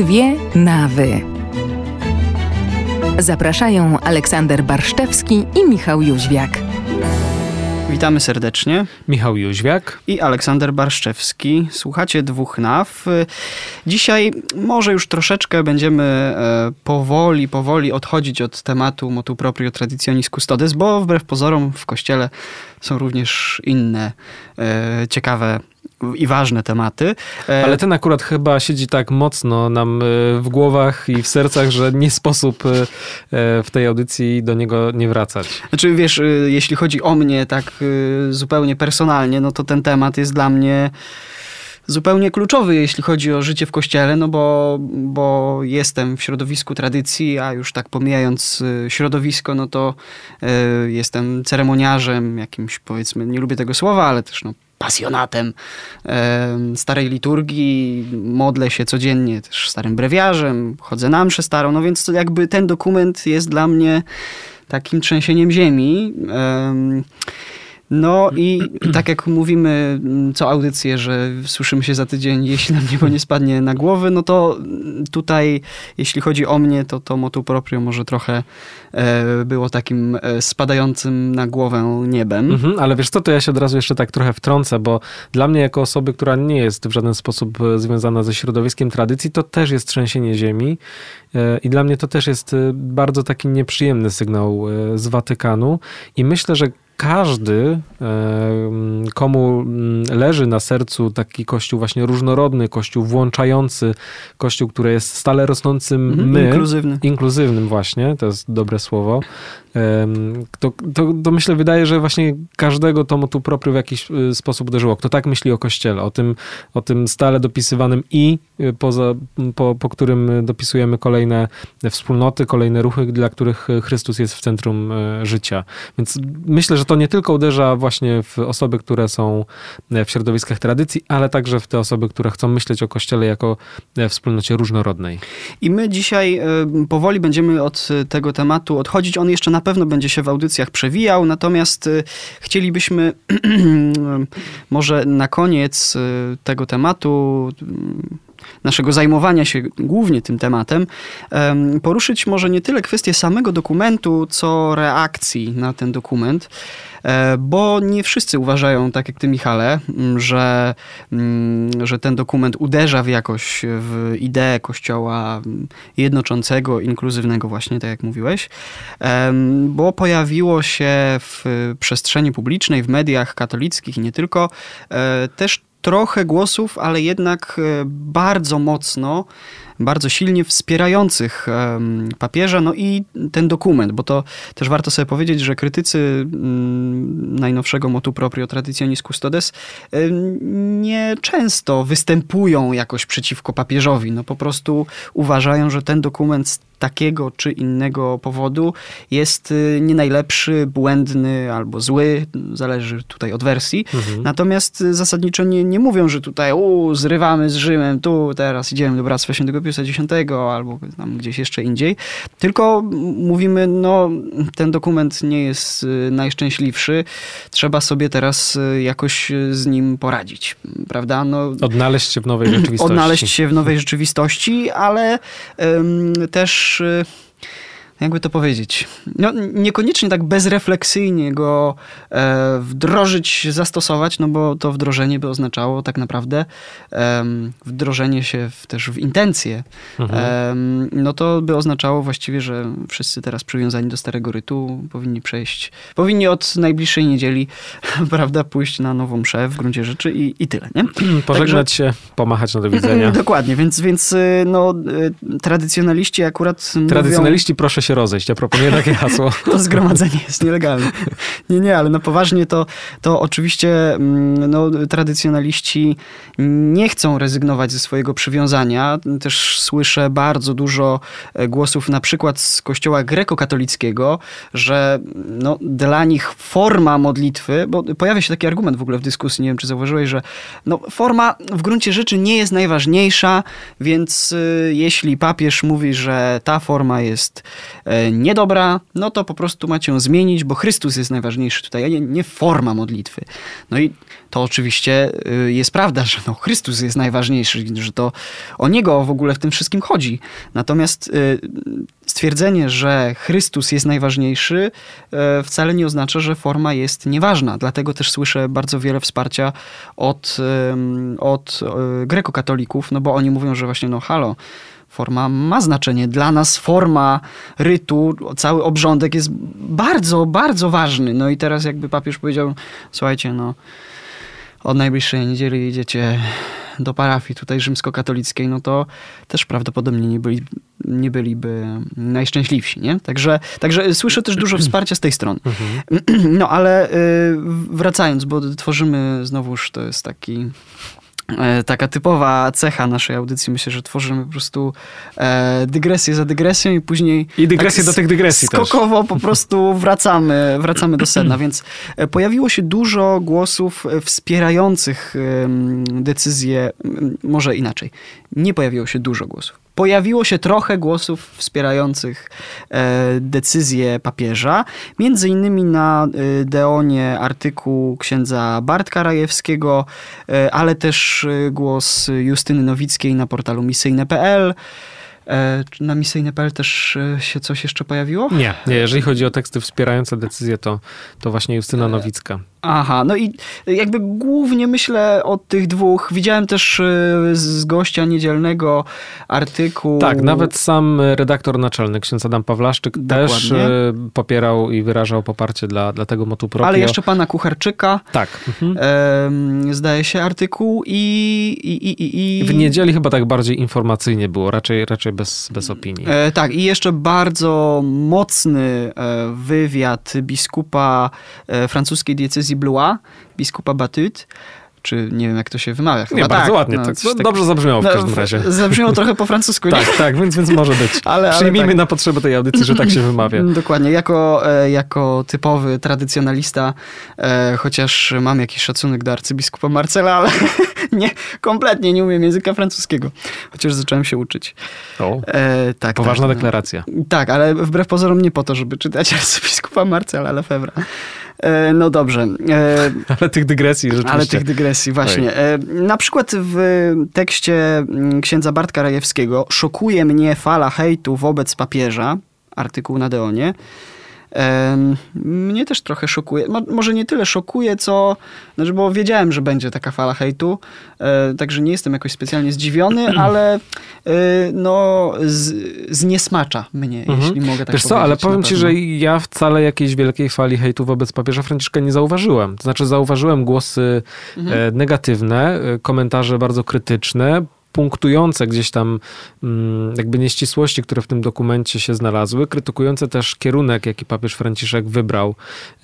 Dwie nawy. Zapraszają Aleksander Barszczewski i Michał Jóźwiak. Witamy serdecznie. Michał Jóźwiak i Aleksander Barszczewski. Słuchacie dwóch naw. Dzisiaj może już troszeczkę będziemy e, powoli, powoli odchodzić od tematu motu proprio traditionis custodes, bo wbrew pozorom w kościele są również inne e, ciekawe i ważne tematy. E, Ale ten akurat chyba siedzi tak mocno nam w głowach i w sercach, że nie sposób w tej audycji do niego nie wracać. Znaczy wiesz, jeśli chodzi o mnie tak zupełnie personalnie, no to ten temat jest dla mnie zupełnie kluczowy, jeśli chodzi o życie w kościele, no bo, bo jestem w środowisku tradycji, a już tak pomijając środowisko, no to y, jestem ceremoniarzem, jakimś powiedzmy, nie lubię tego słowa, ale też no, pasjonatem starej liturgii, modlę się codziennie też starym brewiarzem, chodzę na mszę starą, no więc to jakby ten dokument jest dla mnie takim trzęsieniem ziemi. No i tak jak mówimy mm, co audycję, że słyszymy się za tydzień, jeśli nam niebo nie spadnie na głowy, no to tutaj, jeśli chodzi o mnie, to to motu proprio może trochę e, było takim e, spadającym na głowę niebem. Mhm, ale wiesz co, to ja się od razu jeszcze tak trochę wtrącę, bo dla mnie jako osoby, która nie jest w żaden sposób e, związana ze środowiskiem tradycji, to też jest trzęsienie ziemi i dla mnie to też jest bardzo taki nieprzyjemny sygnał z Watykanu i myślę, że każdy, komu mm, leży na sercu taki kościół właśnie różnorodny, kościół włączający, kościół, który jest stale rosnącym mhm, my, inkluzywny. inkluzywnym właśnie, to jest dobre słowo, to, to, to, myślę, wydaje, że właśnie każdego to tu proprio w jakiś y, sposób uderzyło. Kto tak myśli o Kościele, o tym, o tym stale dopisywanym i, y, poza, po, po którym dopisujemy kolejne wspólnoty, kolejne ruchy, dla których Chrystus jest w centrum y, życia. Więc myślę, że to nie tylko uderza właśnie w osoby, które są w środowiskach tradycji, ale także w te osoby, które chcą myśleć o Kościele jako wspólnocie różnorodnej. I my dzisiaj powoli będziemy od tego tematu odchodzić. On jeszcze na pewno będzie się w audycjach przewijał, natomiast chcielibyśmy może na koniec tego tematu naszego zajmowania się głównie tym tematem, poruszyć może nie tyle kwestię samego dokumentu, co reakcji na ten dokument, e, bo nie wszyscy uważają, tak jak ty Michale, że, że ten dokument uderza w jakoś w ideę kościoła jednoczącego, inkluzywnego właśnie, tak jak mówiłeś, bo pojawiło się w przestrzeni publicznej, w mediach katolickich i nie tylko, e, też trochę głosów, ale jednak e, bardzo mocno, bardzo silnie wspierających papieża, no i ten dokument, bo to też warto sobie powiedzieć, że krytycy mm, najnowszego motu proprio Traditionis Custodes nie często występują jakoś przeciwko papieżowi, no po prostu uważają, że ten dokument takiego czy innego powodu jest y, nie najlepszy, błędny albo zły, zależy tutaj od wersji. Mhm. Natomiast zasadniczo nie, nie mówią, że tutaj u, zrywamy z Rzymem, tu teraz idziemy do Bractwa Świętego Piusa X albo tam gdzieś jeszcze indziej, tylko mówimy, no ten dokument nie jest y, najszczęśliwszy, trzeba sobie teraz jakoś z nim poradzić, prawda? No, odnaleźć się w nowej rzeczywistości. Odnaleźć się w nowej rzeczywistości, ale um, też też jakby to powiedzieć, no, niekoniecznie tak bezrefleksyjnie go e, wdrożyć, zastosować, no bo to wdrożenie by oznaczało tak naprawdę e, wdrożenie się w, też w intencje. Mhm. E, no to by oznaczało właściwie, że wszyscy teraz przywiązani do starego rytu powinni przejść, powinni od najbliższej niedzieli, prawda, pójść na nową mszę w gruncie rzeczy i, i tyle, nie? Pożegnać Także, się, pomachać na do widzenia. Dokładnie, więc, więc y, no, y, tradycjonaliści akurat Tradycjonaliści mówią, proszę się się rozejść. Ja proponuję takie hasło. to zgromadzenie jest nielegalne. Nie, nie, ale na poważnie to, to oczywiście mm, no, tradycjonaliści nie chcą rezygnować ze swojego przywiązania. Też słyszę bardzo dużo e, głosów na przykład z kościoła grekokatolickiego, że no, dla nich forma modlitwy, bo pojawia się taki argument w ogóle w dyskusji, nie wiem czy zauważyłeś, że no, forma w gruncie rzeczy nie jest najważniejsza, więc y, jeśli papież mówi, że ta forma jest niedobra, no to po prostu macie ją zmienić, bo Chrystus jest najważniejszy tutaj, a nie, nie forma modlitwy. No i to oczywiście y, jest prawda, że no Chrystus jest najważniejszy, że to o Niego w ogóle w tym wszystkim chodzi. Natomiast y, stwierdzenie, że Chrystus jest najważniejszy y, wcale nie oznacza, że forma jest nieważna. Dlatego też słyszę bardzo wiele wsparcia od, od grekokatolików, no bo oni mówią, że właśnie no halo, forma ma znaczenie. Dla nas forma rytu, cały obrządek jest bardzo, bardzo ważny. No i teraz jakby papież powiedział, słuchajcie, no od najbliższej niedzieli idziecie do parafii tutaj rzymskokatolickiej, no to też prawdopodobnie nie, byli, nie byliby najszczęśliwsi, nie? Także, także słyszę też dużo wsparcia z tej strony. Mhm. No ale y, wracając, bo tworzymy znowuż, to jest taki taka typowa cecha naszej audycji. Myślę, że tworzymy po prostu e, dygresję za dygresją i później... I dygresję tak do tych dygresji Skokowo też. po prostu wracamy, wracamy do sedna, więc e, pojawiło się dużo głosów wspierających decyzję, może inaczej. Nie pojawiło się dużo głosów pojawiło się trochę głosów wspierających e, decyzję papieża. Między innymi na e, Deonie artykuł księdza Bartka Rajewskiego, e, ale też głos Justyny Nowickiej na portalu misyjne.pl. Na misyjne.pl też się coś jeszcze pojawiło? Nie, nie, jeżeli chodzi o teksty wspierające decyzję, to, to właśnie Justyna Nowicka. Aha, no i jakby głównie myślę o tych dwóch. Widziałem też y, z gościa niedzielnego artykuł. Tak, nawet sam redaktor naczelny, ksiądz Adam Pawlaszczyk, Dokładnie. też y, popierał i wyrażał poparcie dla, dla tego motu proprio. Ale jeszcze pana Kucharczyka. Tak. Mhm. Zdaje się artykuł i, i, i, i... W niedzieli chyba tak bardziej informacyjnie było, raczej, raczej bez, bez opinii. E, tak, i jeszcze bardzo mocny e, wywiad biskupa e, francuskiej diecezji Aloysi Blois, biskupa Batut, czy nie wiem jak to się wymawia. Chyba nie, bardzo tak, ładnie. No, tak, tak, dobrze zabrzmiało w no, każdym razie. Zabrzmiało trochę po francusku. Nie? tak, tak, więc, więc może być. Ale, Przyjmijmy tak. na potrzeby tej audycji, że tak się wymawia. Dokładnie. Jako, e, jako typowy tradycjonalista, e, chociaż mam jakiś szacunek do arcybiskupa Marcela, ale nie, kompletnie nie umiem języka francuskiego. Chociaż zacząłem się uczyć. O, e, tak, poważna tak, deklaracja. No, tak, ale wbrew pozorom nie po to, żeby czytać arcybiskupa Marcela Lefebvre. E, no dobrze. E, ale tych dygresji rzeczywiście. Ale tych dygresji, właśnie. E, na przykład w tekście mm, księdza Bartka Rajewskiego szokuje mnie fala hejtu wobec papieża, artykuł na Deonie, mnie też trochę szokuje. Może nie tyle szokuje, co. Znaczy, bo wiedziałem, że będzie taka fala hejtu, e, także nie jestem jakoś specjalnie zdziwiony, ale e, no, z, zniesmacza mnie, mhm. jeśli mogę tak Wiesz powiedzieć. co, ale powiem ci, że ja wcale jakiejś wielkiej fali hejtu wobec papieża Franciszka nie zauważyłem. To znaczy, zauważyłem głosy mhm. E, negatywne, komentarze bardzo krytyczne punktujące gdzieś tam mm, jakby nieścisłości, które w tym dokumencie się znalazły, krytykujące też kierunek, jaki papież Franciszek wybrał,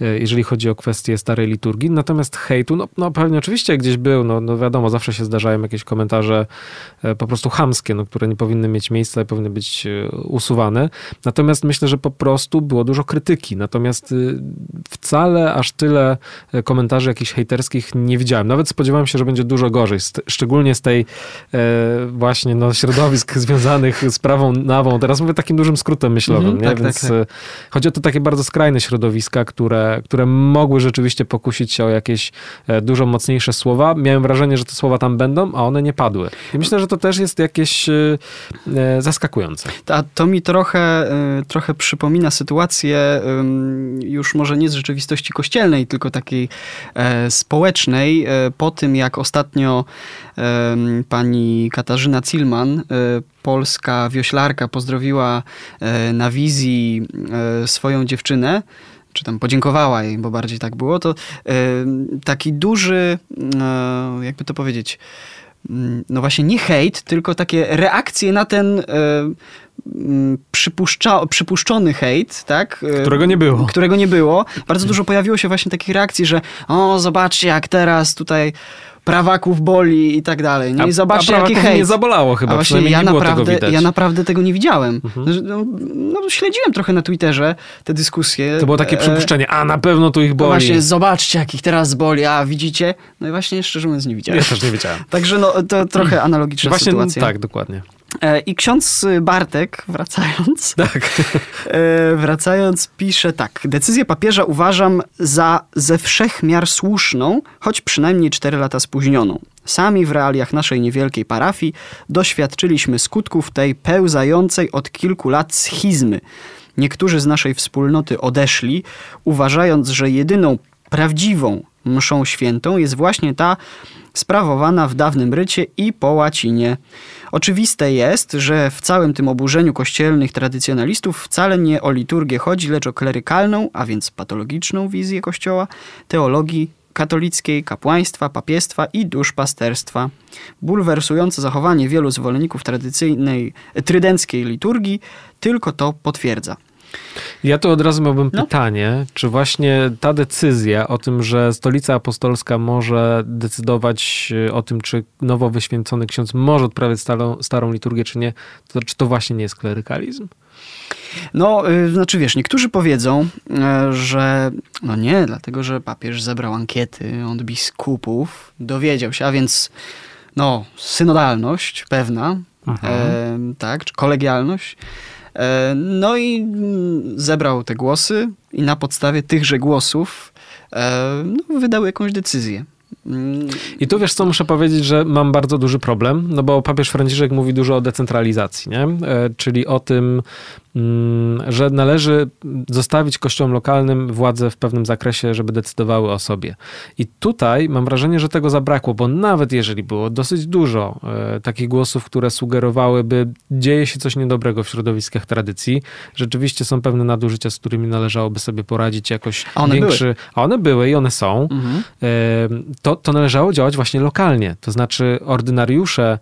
e, jeżeli chodzi o kwestie starej liturgii. Natomiast hejtu, no, no pewnie oczywiście gdzieś był, no, no wiadomo, zawsze się zdarzają jakieś komentarze e, po prostu chamskie, no, które nie powinny mieć miejsca i powinny być e, usuwane. Natomiast myślę, że po prostu było dużo krytyki. Natomiast y, wcale aż tyle komentarzy jakichś hejterskich nie widziałem. Nawet spodziewałem się, że będzie dużo gorzej, szczególnie z tej właśnie no, środowisk związanych z prawą nawą. Teraz mówię takim dużym skrótem myślowym, mm, nie? Tak, więc tak, tak. chodzi o to takie bardzo skrajne środowiska, które, które mogły rzeczywiście pokusić się o jakieś e, dużo mocniejsze słowa. Miałem wrażenie, że te słowa tam będą, a one nie padły. I myślę, że to też jest jakieś e, zaskakujące. A to mi trochę, trochę przypomina sytuację już może nie z rzeczywistości kościelnej, tylko takiej społecznej. Po tym, jak ostatnio pani Katarzyna Cilman, e, polska wioślarka, pozdrowiła e, na wizji e, swoją dziewczynę, czy tam podziękowała jej, bo bardziej tak było, to taki duży, jakby to powiedzieć, mm, no właśnie nie hejt, tylko takie reakcje na ten mm, przypuszcza, przypuszczony hejt, tak? Którego nie było. Którego nie było. Bardzo dużo pojawiło się właśnie takich reakcji, że o, zobaczcie jak teraz tutaj prawaków boli i tak dalej. Nie? I zobaczcie, a jaki hejt. nie zabolało chyba, a właśnie ja naprawdę, ja naprawdę tego nie widziałem. Mhm. No, no, śledziłem trochę na Twitterze te dyskusje. To było takie e, przypuszczenie, a na pewno tu ich boli. No właśnie, zobaczcie, jak ich teraz boli, a widzicie? No i właśnie, szczerze mówiąc, nie widziałem. Ja też nie wiedziałem. Także no, to trochę analogiczna właśnie, sytuacja. Tak, dokładnie. E, I ksiądz Bartek, wracając, Tak. e, wracając, pisze tak. Decyzję papieża uważam za ze wszech miar słuszną, choć przynajmniej 4 lata spóźnioną. Sami w realiach naszej niewielkiej parafii doświadczyliśmy skutków tej pełzającej od kilku lat schizmy. Niektórzy z naszej wspólnoty odeszli, uważając, że jedyną prawdziwą mszą świętą jest właśnie ta sprawowana w dawnym rycie i po łacinie. Oczywiste jest, że w całym tym oburzeniu kościelnych tradycjonalistów wcale nie o liturgię chodzi, lecz o klerykalną, a więc patologiczną wizję kościoła, teologii katolickiej, kapłaństwa, papiestwa i duszpasterstwa. Bulwersujące zachowanie wielu zwolenników tradycyjnej, trydenckiej liturgii tylko to potwierdza. Ja tu od razu miałbym No. pytanie, czy właśnie ta decyzja o tym, że Stolica Apostolska może decydować y, o tym, czy nowo wyświęcony ksiądz może odprawiać starą, starą liturgię, czy nie, to czy to właśnie nie jest klerykalizm? No, y, znaczy wiesz, niektórzy powiedzą, e, że no nie, dlatego że papież zebrał ankiety od biskupów, dowiedział się, a więc no, synodalność pewna, Mhm. e, tak, czy kolegialność. E, no i mm, zebrał te głosy i na podstawie tychże głosów e, no, wydał jakąś decyzję. I tu wiesz co, muszę powiedzieć, że mam bardzo duży problem, no bo papież Franciszek mówi dużo o decentralizacji, nie? E, czyli o tym, mm, że należy zostawić kościołom lokalnym władzę w pewnym zakresie, żeby decydowały o sobie. I tutaj mam wrażenie, że tego zabrakło, bo nawet jeżeli było dosyć dużo e, takich głosów, które sugerowałyby, dzieje się coś niedobrego w środowiskach tradycji, rzeczywiście są pewne nadużycia, z którymi należałoby sobie poradzić jakoś A one większy... A one były i one są mhm. To, to należało działać właśnie lokalnie. To znaczy, ordynariusze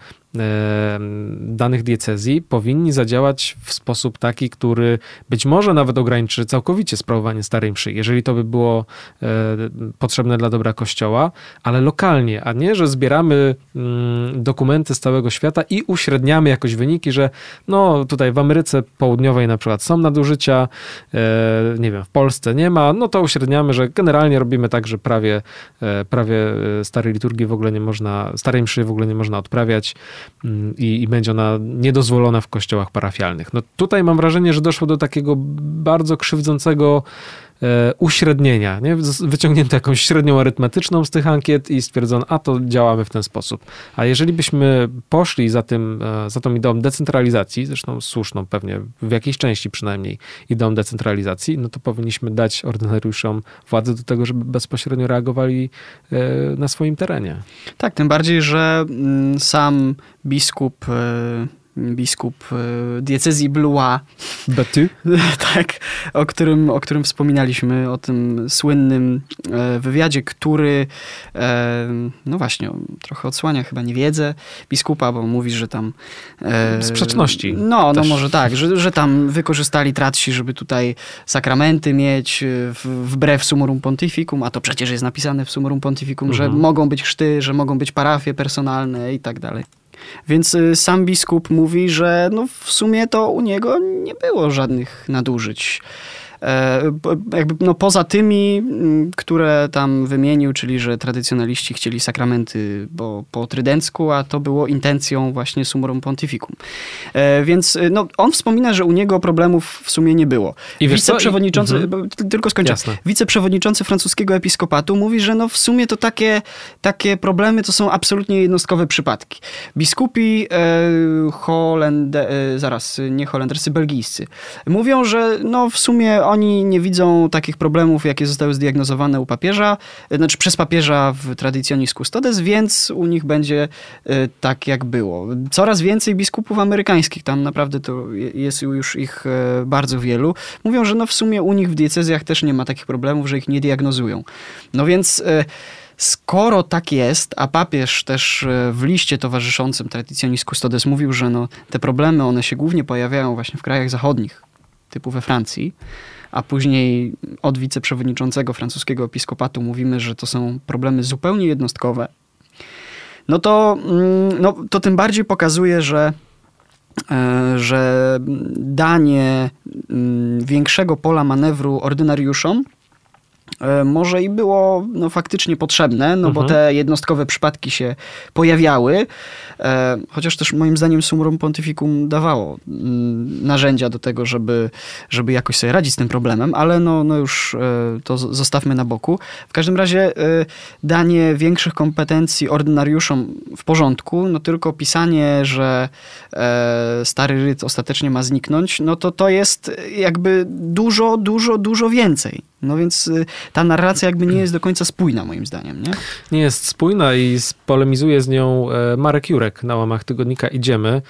danych diecezji powinni zadziałać w sposób taki, który być może nawet ograniczy całkowicie sprawowanie starej mszy, jeżeli to by było e, potrzebne dla dobra kościoła, ale lokalnie, a nie, że zbieramy mm, dokumenty z całego świata i uśredniamy jakoś wyniki, że no tutaj w Ameryce Południowej na przykład są nadużycia, e, nie wiem, w Polsce nie ma, no to uśredniamy, że generalnie robimy tak, że prawie, e, prawie starej liturgii w ogóle nie można, starej mszy w ogóle nie można odprawiać i, i będzie ona niedozwolona w kościołach parafialnych. No tutaj mam wrażenie, że doszło do takiego bardzo krzywdzącego uśrednienia. Nie? Wyciągnięto jakąś średnią arytmetyczną z tych ankiet i stwierdzono, a to działamy w ten sposób. A jeżeli byśmy poszli za, tym, e, za tą ideą decentralizacji, zresztą słuszną pewnie, w jakiejś części przynajmniej ideą decentralizacji, no to powinniśmy dać ordynariuszom władzę do tego, żeby bezpośrednio reagowali e, na swoim terenie. Tak, tym bardziej, że mm, sam biskup, e, biskup e, diecezji Blois, Bety? tak, o którym, o którym wspominaliśmy, o tym słynnym e, wywiadzie, który e, no właśnie, trochę odsłania chyba niewiedzę biskupa, bo mówi, że tam... Sprzeczności No, no może tak, że, że tam wykorzystali tratsi, żeby tutaj sakramenty mieć wbrew summorum pontificum, a to przecież jest napisane w summorum pontificum, że Mhm. mogą być chrzty, że mogą być parafie personalne i tak dalej. Więc y, sam biskup mówi, że no w sumie to u niego nie było żadnych nadużyć. E, jakby, no poza tymi, mm, które tam wymienił, czyli że tradycjonaliści chcieli sakramenty bo, po trydencku, a to było intencją właśnie summorum pontificum. E, więc y, no, on wspomina, że u niego problemów w sumie nie było. I co? I- Wiceprzewodniczący, Mhm. tylko skończę. Jasne. Wiceprzewodniczący francuskiego episkopatu mówi, że no w sumie to takie, takie problemy to są absolutnie jednostkowe przypadki. Biskupi e, Holende, e, zaraz, nie holenderscy, belgijscy, mówią, że no w sumie oni nie widzą takich problemów, jakie zostały zdiagnozowane u papieża, e, znaczy przez papieża w Traditionis Custodes, więc u nich będzie e, tak, jak było. Coraz więcej biskupów amerykańskich, tam naprawdę to je- jest już ich e, bardzo wielu, mówią, że no w sumie u nich w diecezjach też nie ma takich problemów, że ich nie diagnozują. No więc skoro tak jest, a papież też w liście towarzyszącym Traditionis Custodes mówił, że no, te problemy one się głównie pojawiają właśnie w krajach zachodnich, typu we Francji, a później od wiceprzewodniczącego francuskiego episkopatu mówimy, że to są problemy zupełnie jednostkowe, no to, mm, no, to tym bardziej pokazuje, że e, że danie mm, większego pola manewru ordynariuszom może i było no, faktycznie potrzebne, no Mhm. bo te jednostkowe przypadki się pojawiały, e, chociaż też moim zdaniem Summorum Pontificum dawało mm, narzędzia do tego, żeby, żeby jakoś sobie radzić z tym problemem, ale no, no już e, to zostawmy na boku. W każdym razie e, danie większych kompetencji ordynariuszom w porządku, no tylko pisanie, że e, stary ryt ostatecznie ma zniknąć, no to to jest jakby dużo, dużo, dużo więcej. No więc y, ta narracja jakby nie jest do końca spójna moim zdaniem, nie? nie jest spójna i polemizuje z nią e, Marek Jurek na łamach tygodnika Idziemy.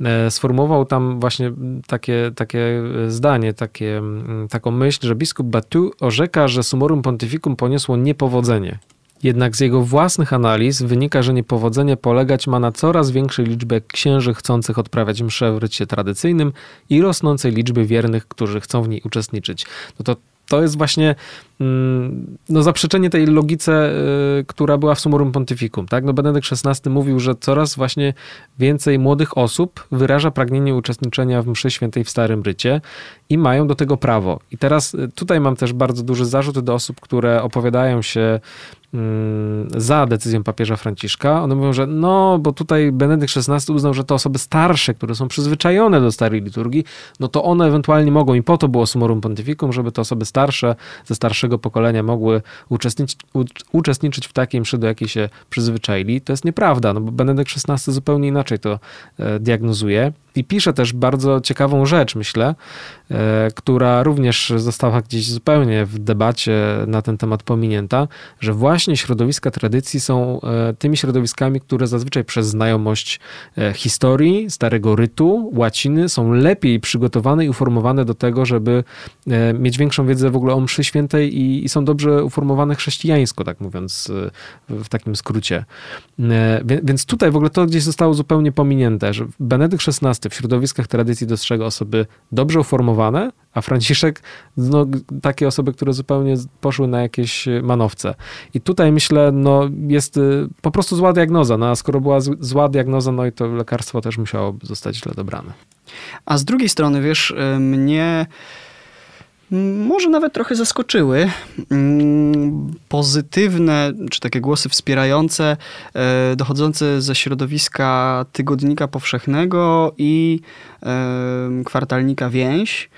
E, Sformułował tam właśnie takie, takie e, zdanie, takie, mm, taką myśl, że biskup Batu orzeka, że Summorum Pontificum poniosło niepowodzenie. Jednak z jego własnych analiz wynika, że niepowodzenie polegać ma na coraz większej liczbie księży chcących odprawiać mszę w rycie tradycyjnym i rosnącej liczby wiernych, którzy chcą w niej uczestniczyć. No to to jest właśnie mm, no, zaprzeczenie tej logice, y, która była w Summorum Pontificum. Tak? No, Benedykt XVI mówił, że coraz właśnie więcej młodych osób wyraża pragnienie uczestniczenia w mszy świętej w Starym Rycie i mają do tego prawo. I teraz y, tutaj mam też bardzo duży zarzut do osób, które opowiadają się za decyzją papieża Franciszka. One mówią, że no, bo tutaj Benedykt XVI uznał, że te osoby starsze, które są przyzwyczajone do starej liturgii, no to one ewentualnie mogą i po to było Summorum Pontificum, żeby te osoby starsze, ze starszego pokolenia mogły uczestniczyć, uczestniczyć w takiej mszy, do jakiej się przyzwyczaili. To jest nieprawda, no bo Benedykt XVI zupełnie inaczej to e, diagnozuje. I pisze też bardzo ciekawą rzecz, myślę, e, która również została gdzieś zupełnie w debacie na ten temat pominięta, że właśnie środowiska tradycji są e, tymi środowiskami, które zazwyczaj przez znajomość e, historii, starego rytu, łaciny są lepiej przygotowane i uformowane do tego, żeby e, mieć większą wiedzę w ogóle o mszy świętej i, i są dobrze uformowane chrześcijańsko, tak mówiąc w takim skrócie. Więc tutaj w ogóle to gdzieś zostało zupełnie pominięte, że Benedykt XVI w środowiskach tradycji dostrzega osoby dobrze uformowane, a Franciszek no, takie osoby, które zupełnie poszły na jakieś e, manowce. I tutaj myślę, no jest y, po prostu zła diagnoza, no a skoro była zła diagnoza, no i to lekarstwo też musiało zostać źle dobrane. A z drugiej strony, wiesz, y, mnie może nawet trochę zaskoczyły mm, pozytywne, czy takie głosy wspierające, e, dochodzące ze środowiska Tygodnika Powszechnego i e, kwartalnika Więź,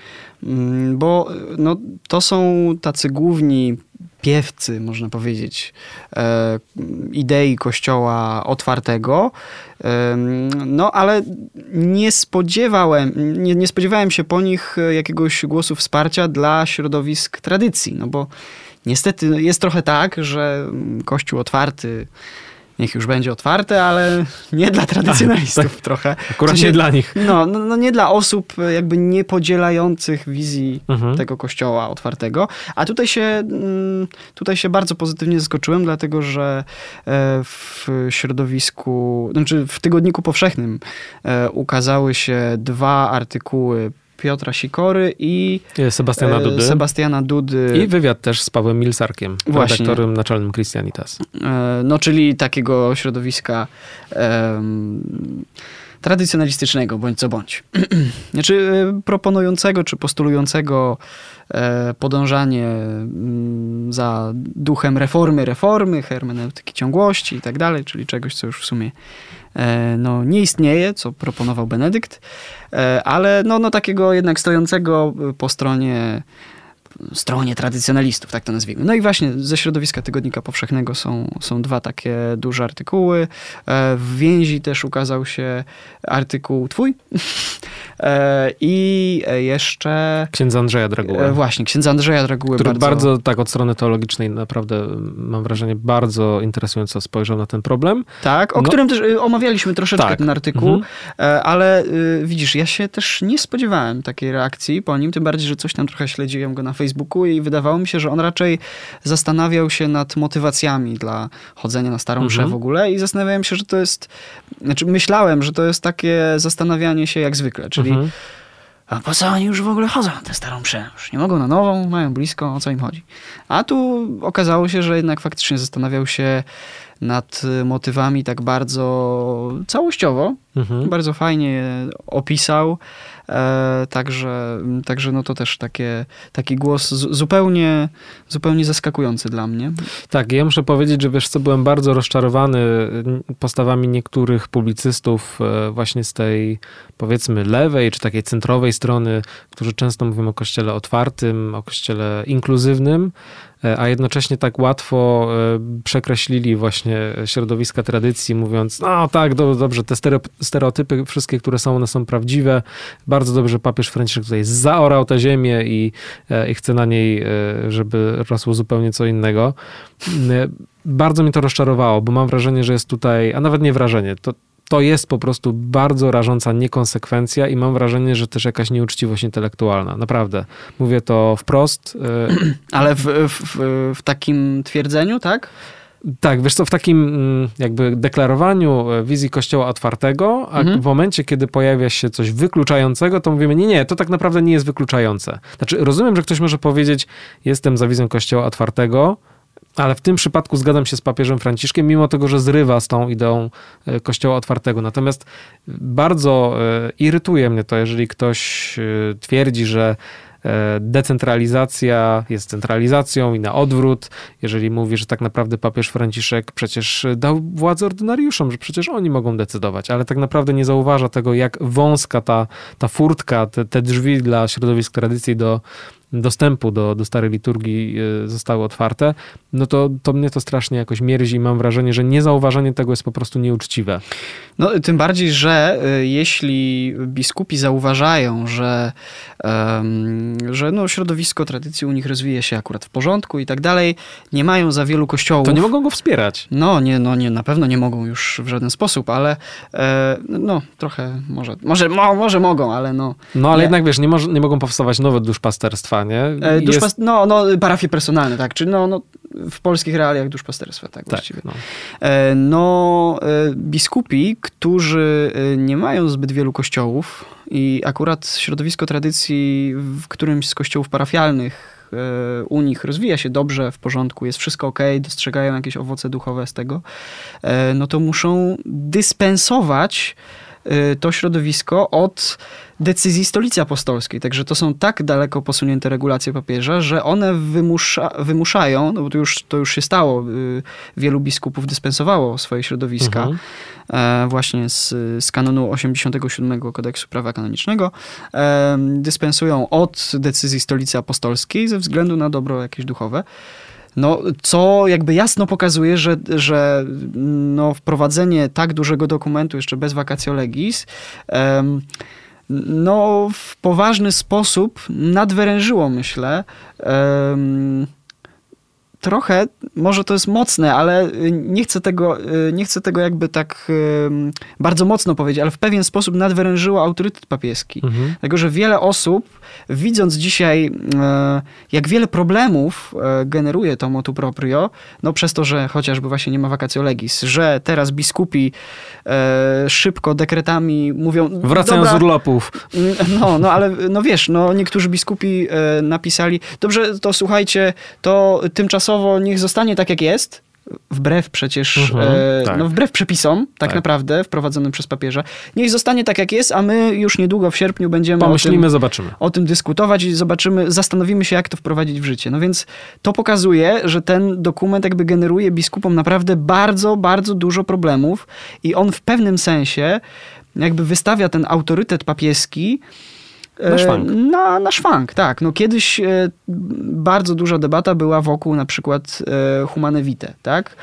bo no, to są tacy główni piewcy, można powiedzieć, e, idei kościoła otwartego. No, ale nie spodziewałem, nie, nie spodziewałem się po nich e, jakiegoś głosu wsparcia dla środowisk tradycji, no bo niestety jest trochę tak, że mm, kościół otwarty niech już będzie otwarty, ale nie dla tradycjonalistów trochę. Akurat W sensie- nie dla nich. No, no, no nie dla osób jakby nie podzielających wizji Mhm. tego kościoła otwartego. A tutaj się, mm, tutaj się bardzo pozytywnie zaskoczyłem, dlatego że e, w środowisku, znaczy w Tygodniku Powszechnym e, ukazały się dwa artykuły Piotra Sikory i Sebastiana e, Dudy. Sebastiana Dudy. I wywiad też z Pawłem Milsarkiem, Właśnie. redaktorem naczelnym Christianitas. E, no, czyli takiego środowiska em, tradycjonalistycznego, bądź co bądź. znaczy e, proponującego czy postulującego e, podążanie mm, za duchem reformy, reformy, hermeneutyki ciągłości i tak dalej, czyli czegoś, co już w sumie e, no, nie istnieje, co proponował Benedykt, ale no, no, takiego jednak stojącego po stronie stronie tradycjonalistów, tak to nazwijmy. No i właśnie ze środowiska Tygodnika Powszechnego są, są dwa takie duże artykuły. E, W więzi też ukazał się artykuł twój E, i jeszcze Księdza Andrzeja Draguła. e, właśnie księdza Andrzeja Draguły który bardzo, bardzo... tak od strony teologicznej naprawdę mam wrażenie bardzo interesująco spojrzał na ten problem. Tak, o No. którym też y, omawialiśmy troszeczkę Tak. ten artykuł, Mhm. ale y, widzisz, ja się też nie spodziewałem takiej reakcji po nim, tym bardziej, że coś tam trochę śledziłem go na Facebooku i wydawało mi się, że on raczej zastanawiał się nad motywacjami dla chodzenia na Starą Mszę Mhm. w ogóle i zastanawiałem się, że to jest, znaczy myślałem, że to jest takie zastanawianie się jak zwykle, czyli Mhm. a po co oni już w ogóle chodzą na tę starą mszę? Już nie mogą na nową, mają blisko, o co im chodzi? A tu okazało się, że jednak faktycznie zastanawiał się nad motywami tak bardzo całościowo Mhm. Bardzo fajnie je opisał. E, także, także no to też takie, taki głos zu- zupełnie, zupełnie zaskakujący dla mnie. Tak, ja muszę powiedzieć, że wiesz co, byłem bardzo rozczarowany postawami niektórych publicystów e, właśnie z tej powiedzmy lewej czy takiej centrowej strony, którzy często mówią o kościele otwartym, o kościele inkluzywnym, e, a jednocześnie tak łatwo e, przekreślili właśnie środowiska tradycji, mówiąc, no tak, do, dobrze, te stereo- stereotypy wszystkie, które są, one są prawdziwe. Bardzo dobrze, że papież Franciszek tutaj zaorał tę ziemię i, e, i chce na niej, e, żeby rosło zupełnie co innego. E, Bardzo mnie to rozczarowało, bo mam wrażenie, że jest tutaj, a nawet nie wrażenie, to, to jest po prostu bardzo rażąca niekonsekwencja i mam wrażenie, że też jakaś nieuczciwość intelektualna. Naprawdę. Mówię to wprost. Ale w, w, w takim twierdzeniu, tak? Tak, wiesz co, w takim mm, jakby deklarowaniu e, wizji kościoła otwartego, a Mhm. w momencie, kiedy pojawia się coś wykluczającego, to mówimy, nie, nie, to tak naprawdę nie jest wykluczające. Znaczy, rozumiem, że ktoś może powiedzieć, jestem za wizją kościoła otwartego, ale w tym przypadku zgadzam się z papieżem Franciszkiem, mimo tego, że zrywa z tą ideą e, kościoła otwartego. Natomiast bardzo e, irytuje mnie to, jeżeli ktoś twierdzi, że decentralizacja jest centralizacją i na odwrót, jeżeli mówi, że tak naprawdę papież Franciszek przecież dał władzę ordynariuszom, że przecież oni mogą decydować, ale tak naprawdę nie zauważa tego, jak wąska ta, ta furtka, te, te drzwi dla środowisk tradycji do dostępu do, do starej liturgii y, zostały otwarte, no to, to mnie to strasznie jakoś mierzi i mam wrażenie, że niezauważenie tego jest po prostu nieuczciwe. No, tym bardziej, że y, jeśli biskupi zauważają, że, że no, środowisko tradycji u nich rozwija się akurat w porządku i tak dalej, nie mają za wielu kościołów. To nie mogą go wspierać. No, nie, no nie, na pewno nie mogą już w żaden sposób, ale e, no trochę może, może, mo, może mogą, ale no. No ale Nie. jednak wiesz, nie, moż, nie mogą powstawać nowe duszpasterstwa, nie? E, Jest- duszpas- no, no, parafie personalne, tak, czy no, no w polskich realiach duszpasterstwa, tak, tak, właściwie. no. E, No, e, biskupi, którzy e, nie mają zbyt wielu kościołów i akurat środowisko tradycji w którymś z kościołów parafialnych u nich rozwija się dobrze, w porządku, jest wszystko ok, dostrzegają jakieś owoce duchowe z tego, no to muszą dyspensować to środowisko od decyzji stolicy apostolskiej. Także to są tak daleko posunięte regulacje papieża, że one wymusza, wymuszają, no bo to już, to już się stało, y, wielu biskupów dyspensowało swoje środowiska Mhm. e, właśnie z, z kanonu 87 kodeksu prawa kanonicznego, e, dyspensują od decyzji stolicy apostolskiej ze względu na dobro jakieś duchowe. No, co jakby jasno pokazuje, że, że no, wprowadzenie tak dużego dokumentu jeszcze bez vacatio legis em, no, w poważny sposób nadwyrężyło, myślę, em, trochę, może to jest mocne, ale y, nie chcę tego, y, nie chcę tego jakby tak bardzo mocno powiedzieć, ale w pewien sposób nadwyrężyło autorytet papieski. Mhm. Dlatego, że wiele osób, widząc dzisiaj, e, jak wiele problemów generuje to motu proprio, no przez to, że chociażby właśnie nie ma vacatio legis, że teraz biskupi szybko dekretami mówią... Wracają dobra, z urlopów. no, no ale no wiesz, no niektórzy biskupi napisali, dobrze, to słuchajcie, to tymczasowo niech zostanie tak jak jest, wbrew przecież, Mhm, e, tak. no wbrew przepisom, tak, Tak. naprawdę, wprowadzonym przez papieża. Niech zostanie tak jak jest, a my już niedługo w sierpniu będziemy o Pomyślimy, tym, zobaczymy. o tym dyskutować i zobaczymy, zastanowimy się, jak to wprowadzić w życie. No więc to pokazuje, że ten dokument jakby generuje biskupom naprawdę bardzo, bardzo dużo problemów i on w pewnym sensie jakby wystawia ten autorytet papieski Na e, szwank. Na, na szwank, tak. No kiedyś e, bardzo duża debata była wokół na przykład e, Humane Vitae, tak?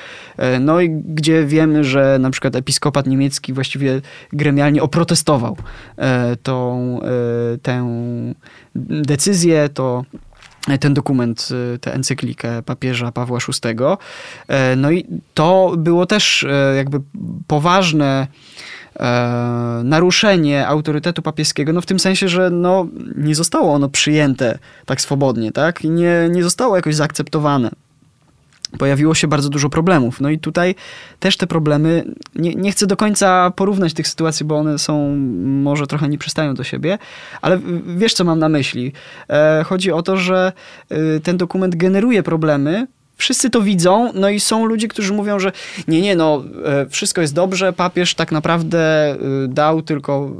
No i gdzie wiemy, że na przykład episkopat niemiecki właściwie gremialnie oprotestował tą, tę decyzję, to ten dokument, tę encyklikę papieża Pawła VI. No i to było też jakby poważne e, naruszenie autorytetu papieskiego, no w tym sensie, że no, nie zostało ono przyjęte tak swobodnie, tak? I nie, nie zostało jakoś zaakceptowane. Pojawiło się bardzo dużo problemów. No i tutaj też te problemy, nie, nie chcę do końca porównać tych sytuacji, bo one są, może trochę nie przystają do siebie, ale wiesz, co mam na myśli. E, chodzi o to, że y, ten dokument generuje problemy wszyscy to widzą, no i są ludzie, którzy mówią, że nie, nie, no e, wszystko jest dobrze, papież tak naprawdę y, dał tylko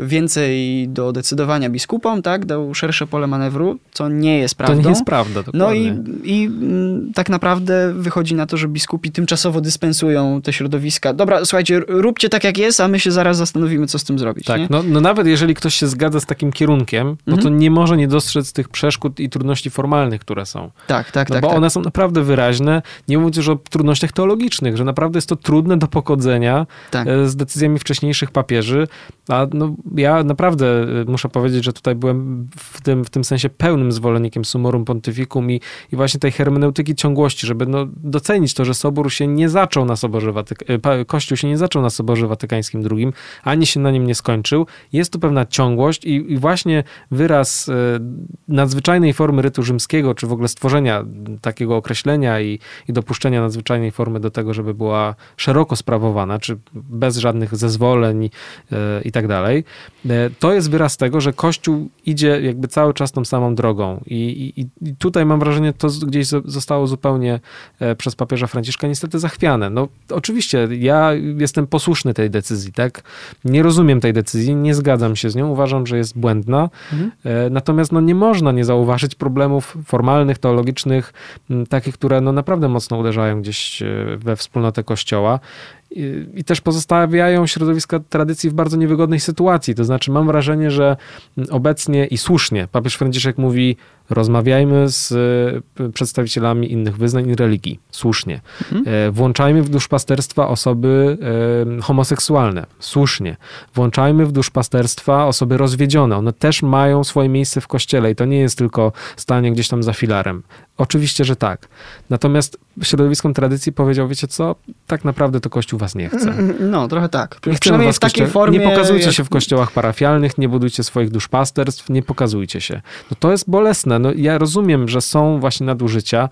y, więcej do decydowania biskupom, tak, dał szersze pole manewru, co nie jest prawdą. To nie jest prawda, dokładnie. No i, i mm, tak naprawdę wychodzi na to, że biskupi tymczasowo dyspensują te środowiska. Dobra, słuchajcie, róbcie tak jak jest, a my się zaraz zastanowimy, co z tym zrobić. Tak, no, no nawet jeżeli ktoś się zgadza z takim kierunkiem, no to Mhm. nie może nie dostrzec tych przeszkód i trudności formalnych, które są. tak, tak, No tak. bo tak. one są naprawdę wyraźne, nie mówiąc już o trudnościach teologicznych, że naprawdę jest to trudne do pogodzenia Tak. e, z decyzjami wcześniejszych papieży. A no, ja naprawdę e, muszę powiedzieć, że tutaj byłem w tym, w tym sensie pełnym zwolennikiem sumorum pontificum i, i właśnie tej hermeneutyki ciągłości, żeby no, docenić to, że Sobór się nie zaczął na Soborze Watyk- e, Kościół się nie zaczął na Soborze Watykańskim II, ani się na nim nie skończył. Jest tu pewna ciągłość i, i właśnie wyraz nadzwyczajnej formy rytu rzymskiego, czy w ogóle stworzenia takiego określenia i, i dopuszczenia nadzwyczajnej formy do tego, żeby była szeroko sprawowana, czy bez żadnych zezwoleń e, i tak dalej, e, to jest wyraz tego, że Kościół idzie jakby cały czas tą samą drogą. I, i, i tutaj mam wrażenie, to gdzieś zo- zostało zupełnie e, przez papieża Franciszka niestety zachwiane. No oczywiście, ja jestem posłuszny tej decyzji, tak? Nie rozumiem tej decyzji, nie zgadzam się z nią, uważam, że jest błędna. Mhm. Natomiast no, nie można nie zauważyć problemów formalnych, teologicznych, takich, które no, naprawdę mocno uderzają gdzieś e, we wspólnotę Kościoła. I, I też pozostawiają środowiska tradycji w bardzo niewygodnej sytuacji. To znaczy, mam wrażenie, że obecnie i słusznie papież Franciszek mówi: rozmawiajmy z e, przedstawicielami innych wyznań i religii. Słusznie. E, Włączajmy w duszpasterstwa osoby e, homoseksualne. Słusznie. Włączajmy w duszpasterstwa osoby rozwiedzione. One też mają swoje miejsce w kościele i to nie jest tylko stanie gdzieś tam za filarem. Oczywiście, że tak. Natomiast środowiskom tradycji powiedział, wiecie co, tak naprawdę to Kościół was nie chce. No, trochę tak. Nie Przynajmniej w takiej kościo- formie. Nie pokazujcie jak- się w kościołach parafialnych, nie budujcie swoich duszpasterstw, nie pokazujcie się. No to jest bolesne. No, ja rozumiem, że są właśnie nadużycia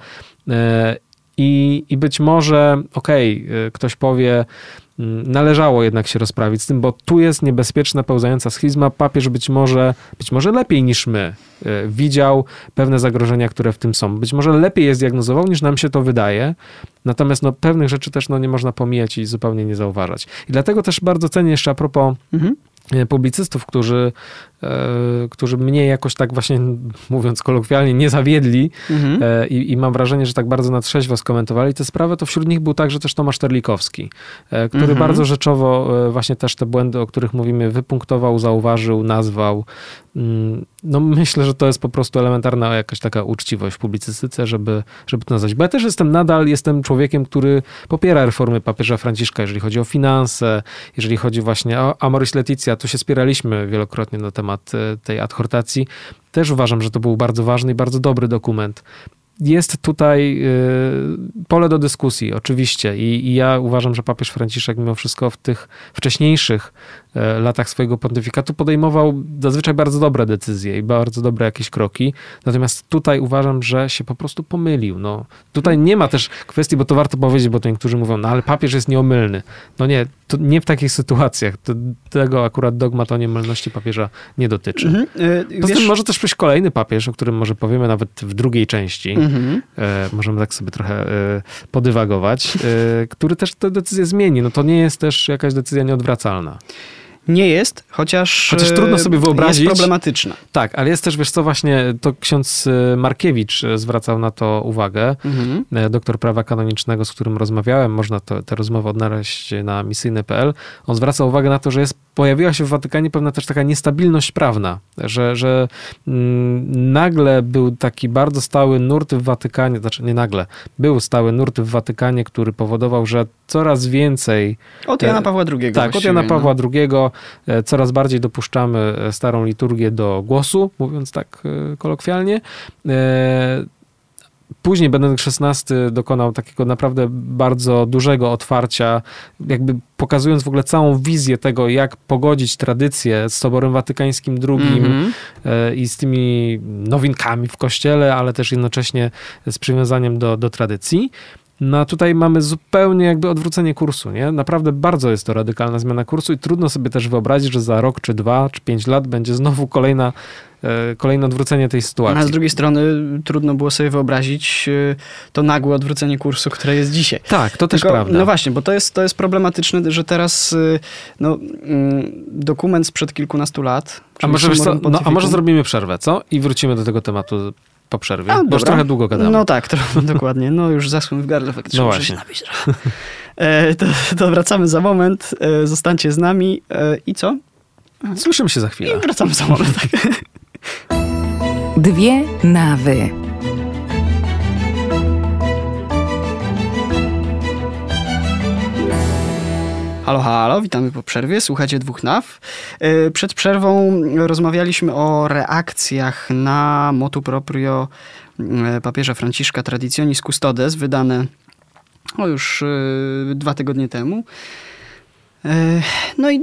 e, i, i być może, okej, e, ktoś powie, mm, należało jednak się rozprawić z tym, bo tu jest niebezpieczna, pełzająca schizma. Papież być może, być może lepiej niż my e, widział pewne zagrożenia, które w tym są. Być może lepiej je zdiagnozował, niż nam się to wydaje. Natomiast no, pewnych rzeczy też no, nie można pomijać i zupełnie nie zauważać. I dlatego też bardzo cenię jeszcze a propos Mhm. publicystów, którzy, którzy mnie jakoś tak właśnie, mówiąc kolokwialnie, nie zawiedli Mhm. e, i, i mam wrażenie, że tak bardzo na trzeźwo skomentowali tę sprawę, to wśród nich był także też Tomasz Terlikowski, e, który Mhm. bardzo rzeczowo e, właśnie też te błędy, o których mówimy, wypunktował, zauważył, nazwał. Mm, No myślę, że to jest po prostu elementarna jakaś taka uczciwość w publicystyce, żeby, żeby to nazwać. Bo ja też jestem nadal, jestem człowiekiem, który popiera reformy papieża Franciszka, jeżeli chodzi o finanse, jeżeli chodzi właśnie o Amoris Leticia, tu się spieraliśmy wielokrotnie na temat e, tej adhortacji. Też uważam, że to był bardzo ważny i bardzo dobry dokument. Jest tutaj y, pole do dyskusji, oczywiście, I, i ja uważam, że papież Franciszek mimo wszystko w tych wcześniejszych e, latach swojego pontyfikatu podejmował zazwyczaj bardzo dobre decyzje i bardzo dobre jakieś kroki. Natomiast tutaj uważam, że się po prostu pomylił. No, tutaj nie ma też kwestii, bo to warto powiedzieć, bo to niektórzy mówią, no ale papież jest nieomylny. No nie, to nie w takich sytuacjach. To, tego akurat dogmat o nieomylności papieża nie dotyczy. Mhm. E, Poza tym może też przyjść kolejny papież, o którym może powiemy nawet w drugiej części. Mhm. E, możemy tak sobie trochę e, podywagować, e, który też tę decyzję zmieni. No to nie jest też jakaś decyzja nieodwracalna. Nie jest, chociaż. Chociaż e, trudno sobie wyobrazić- Jest problematyczna. Tak, ale jest też, wiesz co, właśnie to ksiądz e, Markiewicz e, zwracał na to uwagę, Mhm. e, doktor prawa kanonicznego, z którym rozmawiałem, można to, tę rozmowę odnaleźć na misyjny.pl. On zwraca uwagę na to, że jest, pojawiła się w Watykanie pewna też taka niestabilność prawna, że, że mm, nagle był taki bardzo stały nurt w Watykanie, znaczy nie nagle, był stały nurt w Watykanie, który powodował, że coraz więcej Od Jana E, Pawła II. tak, od Jana no. Pawła II e, coraz bardziej dopuszczamy e, starą liturgię do głosu, mówiąc tak e, kolokwialnie. E, Później Benedykt XVI dokonał takiego naprawdę bardzo dużego otwarcia, jakby pokazując w ogóle całą wizję tego, jak pogodzić tradycję z Soborem Watykańskim II Mhm. e, i z tymi nowinkami w kościele, ale też jednocześnie z przywiązaniem do, do tradycji. No a tutaj mamy zupełnie jakby odwrócenie kursu, nie? Naprawdę bardzo jest to radykalna zmiana kursu i trudno sobie też wyobrazić, że za rok, czy dwa, czy pięć lat będzie znowu kolejna e, kolejne odwrócenie tej sytuacji. A z drugiej strony trudno było sobie wyobrazić e, to nagłe odwrócenie kursu, które jest dzisiaj. Tak, to też Tylko, prawda. No właśnie, bo to jest, to jest problematyczne, że teraz y, no, mm, dokument sprzed kilkunastu lat. a, może, co, no, a może zrobimy przerwę, co? I wrócimy do tego tematu po przerwie, A, bo już dobra. trochę długo gadamy. No tak, to, dokładnie. No już zaschłem w gardle faktycznie. No muszę właśnie. się napić e, to, to wracamy za moment. E, zostańcie z nami. E, I co? Słyszymy się za chwilę. I wracamy za moment. Tak. Dwie nawy. Halo, halo, witamy po przerwie. Słuchacie dwóch naw. E, Przed przerwą rozmawialiśmy o reakcjach na motu proprio e, papieża Franciszka Traditionis Custodes, wydane o już e, dwa tygodnie temu. No i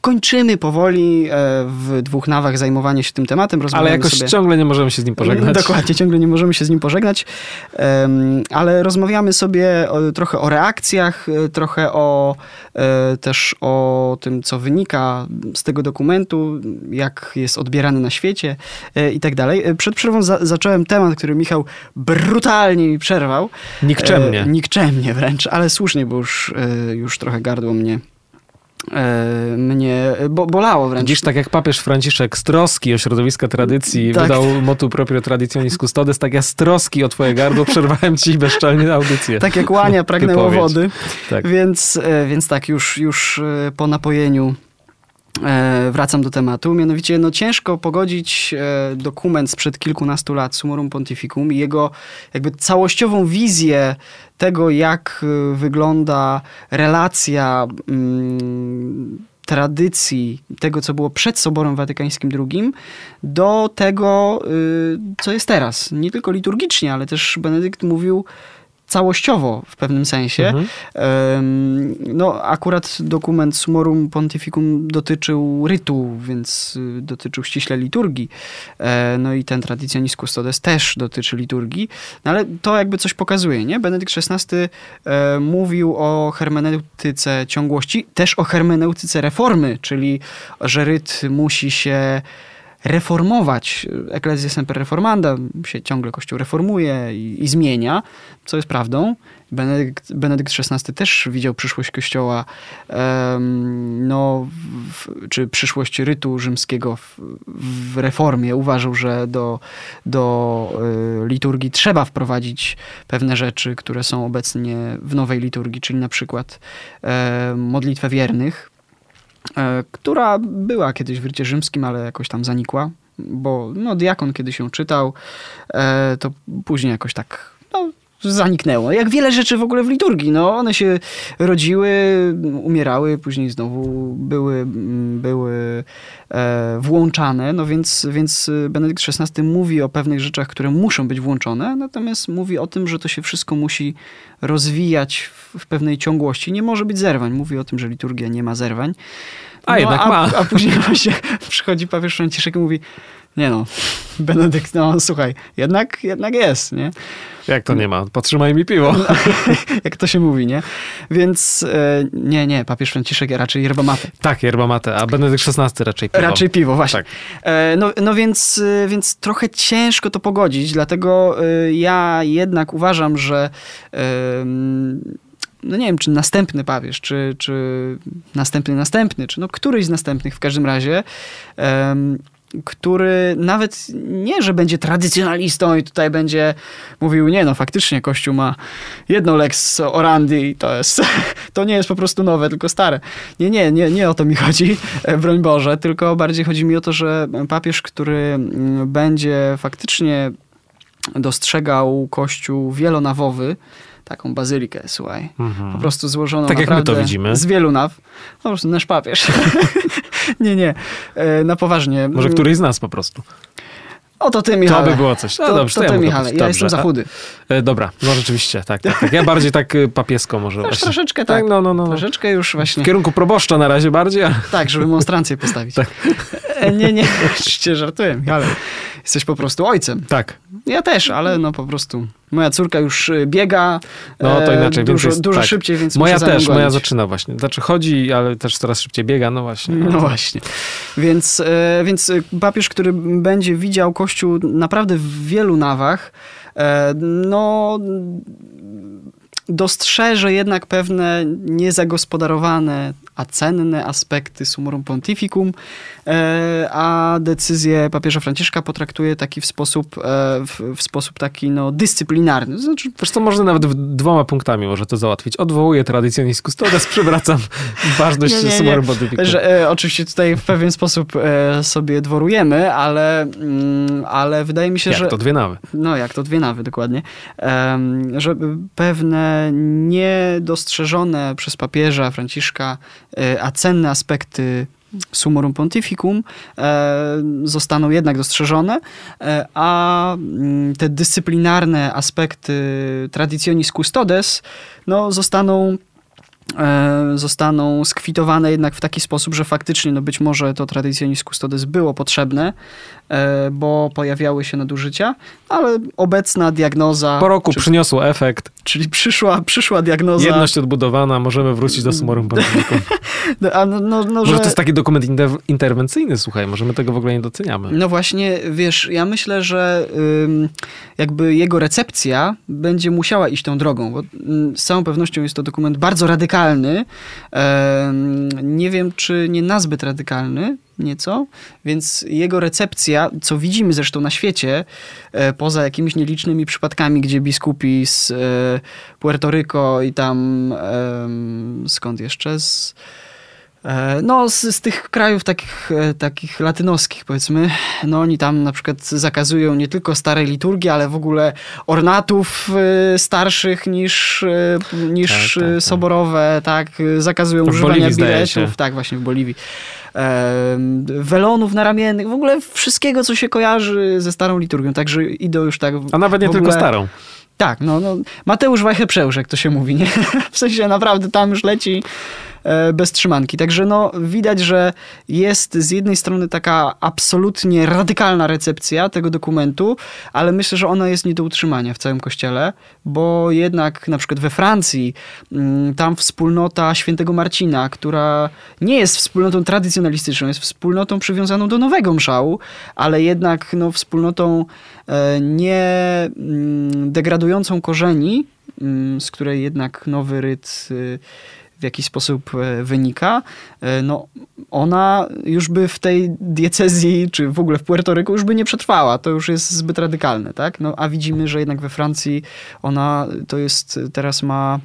kończymy powoli e, w dwóch nawach zajmowanie się tym tematem. Ale jakoś sobie... ciągle nie możemy się z nim pożegnać. Dokładnie, ciągle nie możemy się z nim pożegnać, ale rozmawiamy sobie trochę o reakcjach, e, trochę o e, też o tym, co wynika z tego dokumentu, jak jest odbierany na świecie i tak dalej. Przed przerwą za, zacząłem temat, który Michał brutalnie mi przerwał. Nikczemnie. Nikczemnie wręcz, ale słusznie, bo już, już trochę gardło mnie mnie bo, bolało wręcz. Dziś tak jak papież Franciszek z troski o środowiska tradycji Tak. wydał motu proprio traditionis custodes, tak ja z troski o twoje gardło przerwałem ci bezczelnie audycję. Tak jak łania pragnęło wody. Tak. Więc, e, więc tak, już, już e, po napojeniu e, wracam do tematu. Mianowicie, no ciężko pogodzić e, dokument sprzed kilkunastu lat, Summorum Pontificum, i jego jakby całościową wizję tego, jak e, wygląda relacja mm, tradycji, tego, co było przed Soborem Watykańskim II, do tego, y, co jest teraz. Nie tylko liturgicznie, ale też Benedykt mówił całościowo w pewnym sensie. Mhm. No, akurat dokument Summorum Pontificum dotyczył rytu, więc y, dotyczył ściśle liturgii. E, No i ten Traditionis Custodes też dotyczy liturgii. No ale to jakby coś pokazuje, nie? Benedykt XVI e, mówił o hermeneutyce ciągłości, też o hermeneutyce reformy, czyli że ryt musi się reformować. Ecclesia semper reformanda, się ciągle Kościół reformuje i, i zmienia, co jest prawdą. Benedykt, Benedykt XVI też widział przyszłość Kościoła, em, no, w, czy przyszłość rytu rzymskiego w, w reformie. Uważał, że do, do y, liturgii trzeba wprowadzić pewne rzeczy, które są obecnie w nowej liturgii, czyli na przykład e, modlitwę wiernych, która była kiedyś w rycie rzymskim, ale jakoś tam zanikła, bo no, diakon kiedyś ją czytał, e, to później jakoś tak no, zaniknęło. Jak wiele rzeczy w ogóle w liturgii. No, one się rodziły, umierały, później znowu były, były e, włączane, no więc, więc Benedykt XVI mówi o pewnych rzeczach, które muszą być włączone, natomiast mówi o tym, że to się wszystko musi rozwijać w, w pewnej ciągłości. Nie może być zerwań. Mówi o tym, że liturgia nie ma zerwań. A jednak a, ma. A później właśnie przychodzi papież Franciszek i mówi, nie no, Benedykt, no słuchaj, jednak, jednak jest, nie? Jak to nie ma? Potrzymaj mi piwo. Jak to się mówi, nie? Więc e, nie, nie, papież Franciszek raczej yerba mate. Tak, yerba mate, a Benedykt XVI raczej piwo. Raczej piwo, właśnie. Tak. E, no, no więc, e, więc trochę ciężko to pogodzić, dlatego ja jednak uważam, że no nie wiem, czy następny papież, czy, czy następny następny, czy no któryś z następnych w każdym razie, em, który nawet nie, że będzie tradycjonalistą i tutaj będzie mówił, nie no, faktycznie Kościół ma jedno lex orandi i to jest, to nie jest po prostu nowe, tylko stare. Nie, nie, nie, nie o to mi chodzi, e, broń Boże, tylko bardziej chodzi mi o to, że papież, który mm, będzie faktycznie dostrzegał Kościół wielonawowy, taką bazylikę, słuchaj, Mhm. po prostu złożoną Tak jak my naprawdę to widzimy. z wielu naw. Po prostu nasz papież. nie, nie, e, na poważnie. Może któryś z nas po prostu. Oto ty, Michale. To by było coś. No to, dobrze, to to ty, Michale. Ja Dobrze. jestem za chudy. E, dobra, no rzeczywiście, tak, tak, tak. Ja bardziej tak y, papiesko może Też troszeczkę tak. no, no, no. Troszeczkę już właśnie. W kierunku proboszcza na razie bardziej, ale Tak, żeby monstrancję postawić. Tak. E, Nie, nie, oczywiście żartuję, ale jesteś po prostu ojcem. tak. Ja też, ale no po prostu Moja córka już y, biega No, to e, inaczej, dużo, jest- dużo tak. szybciej, więc Moja też, moja zaczyna właśnie. Znaczy chodzi, ale też coraz szybciej biega, no właśnie. No właśnie. Więc, e, więc e, papież, który będzie widział Kościół naprawdę w wielu nawach, no dostrzeże jednak pewne niezagospodarowane, a cenne aspekty Summorum Pontificum, e, a decyzję papieża Franciszka potraktuje taki w sposób, e, w, w sposób taki no, dyscyplinarny. Znaczy, Wiesz co, można nawet dwoma punktami może to załatwić. Odwołuję tradycjonis custodes, przywracam ważność Nie, nie, nie. summorum pontificum. Że, e, oczywiście tutaj w pewien sposób e, sobie dworujemy, ale, mm, ale wydaje mi się, Jak że... to dwie nawy. No, jak to dwie nawy, dokładnie. Em, że pewne niedostrzeżone przez papieża Franciszka, e, a cenne aspekty Summorum Pontificum e, zostaną jednak dostrzeżone, e, a mm, te dyscyplinarne aspekty Traditionis Custodes no, zostaną zostaną skwitowane jednak w taki sposób, że faktycznie no być może to Traditionis Custodes było potrzebne, bo pojawiały się nadużycia, ale obecna diagnoza, Po roku czy, przyniosło efekt, czyli przyszła, przyszła diagnoza, jedność odbudowana, możemy wrócić do summorum pontificum. a no, no, no, Może że... to jest taki dokument inter- interwencyjny, słuchaj, może my tego w ogóle nie doceniamy. No właśnie, wiesz, ja myślę, że jakby jego recepcja będzie musiała iść tą drogą, bo ym, z całą pewnością jest to dokument bardzo radykalny. Nie wiem, czy nie nazbyt radykalny nieco, więc jego recepcja, co widzimy zresztą na świecie, e, poza jakimiś nielicznymi przypadkami, gdzie biskupi z e, Puerto Rico i tam skąd jeszcze? Z No, z, z tych krajów takich, e, takich latynoskich, powiedzmy, no oni tam na przykład zakazują nie tylko starej liturgii, ale w ogóle ornatów e, starszych niż, e, niż Tak, tak, e, tak. soborowe, tak, e, zakazują W używania Boliwii, biletów, tak, właśnie w Boliwii. E, welonów naramiennych, w ogóle wszystkiego, co się kojarzy ze starą liturgią, także idą już tak... A nawet nie w tylko ogóle- starą. tak, no, no Mateusz Wajchę-Przełż, jak to się mówi, nie? W sensie naprawdę tam już leci e, bez trzymanki. Także no widać, że jest z jednej strony taka absolutnie radykalna recepcja tego dokumentu, ale myślę, że ona jest nie do utrzymania w całym kościele, bo jednak na przykład we Francji mm, tam wspólnota świętego Marcina, która nie jest wspólnotą tradycjonalistyczną, jest wspólnotą przywiązaną do nowego mszału, ale jednak no, wspólnotą e, nie mm, degradującą korzeni, mm, z której jednak nowy ryt y, w jakiś sposób e, wynika, e, no ona już by w tej diecezji, czy w ogóle w Puerto Rico już by nie przetrwała. To już jest zbyt radykalne, tak? No, a widzimy, że jednak we Francji ona to jest, teraz ma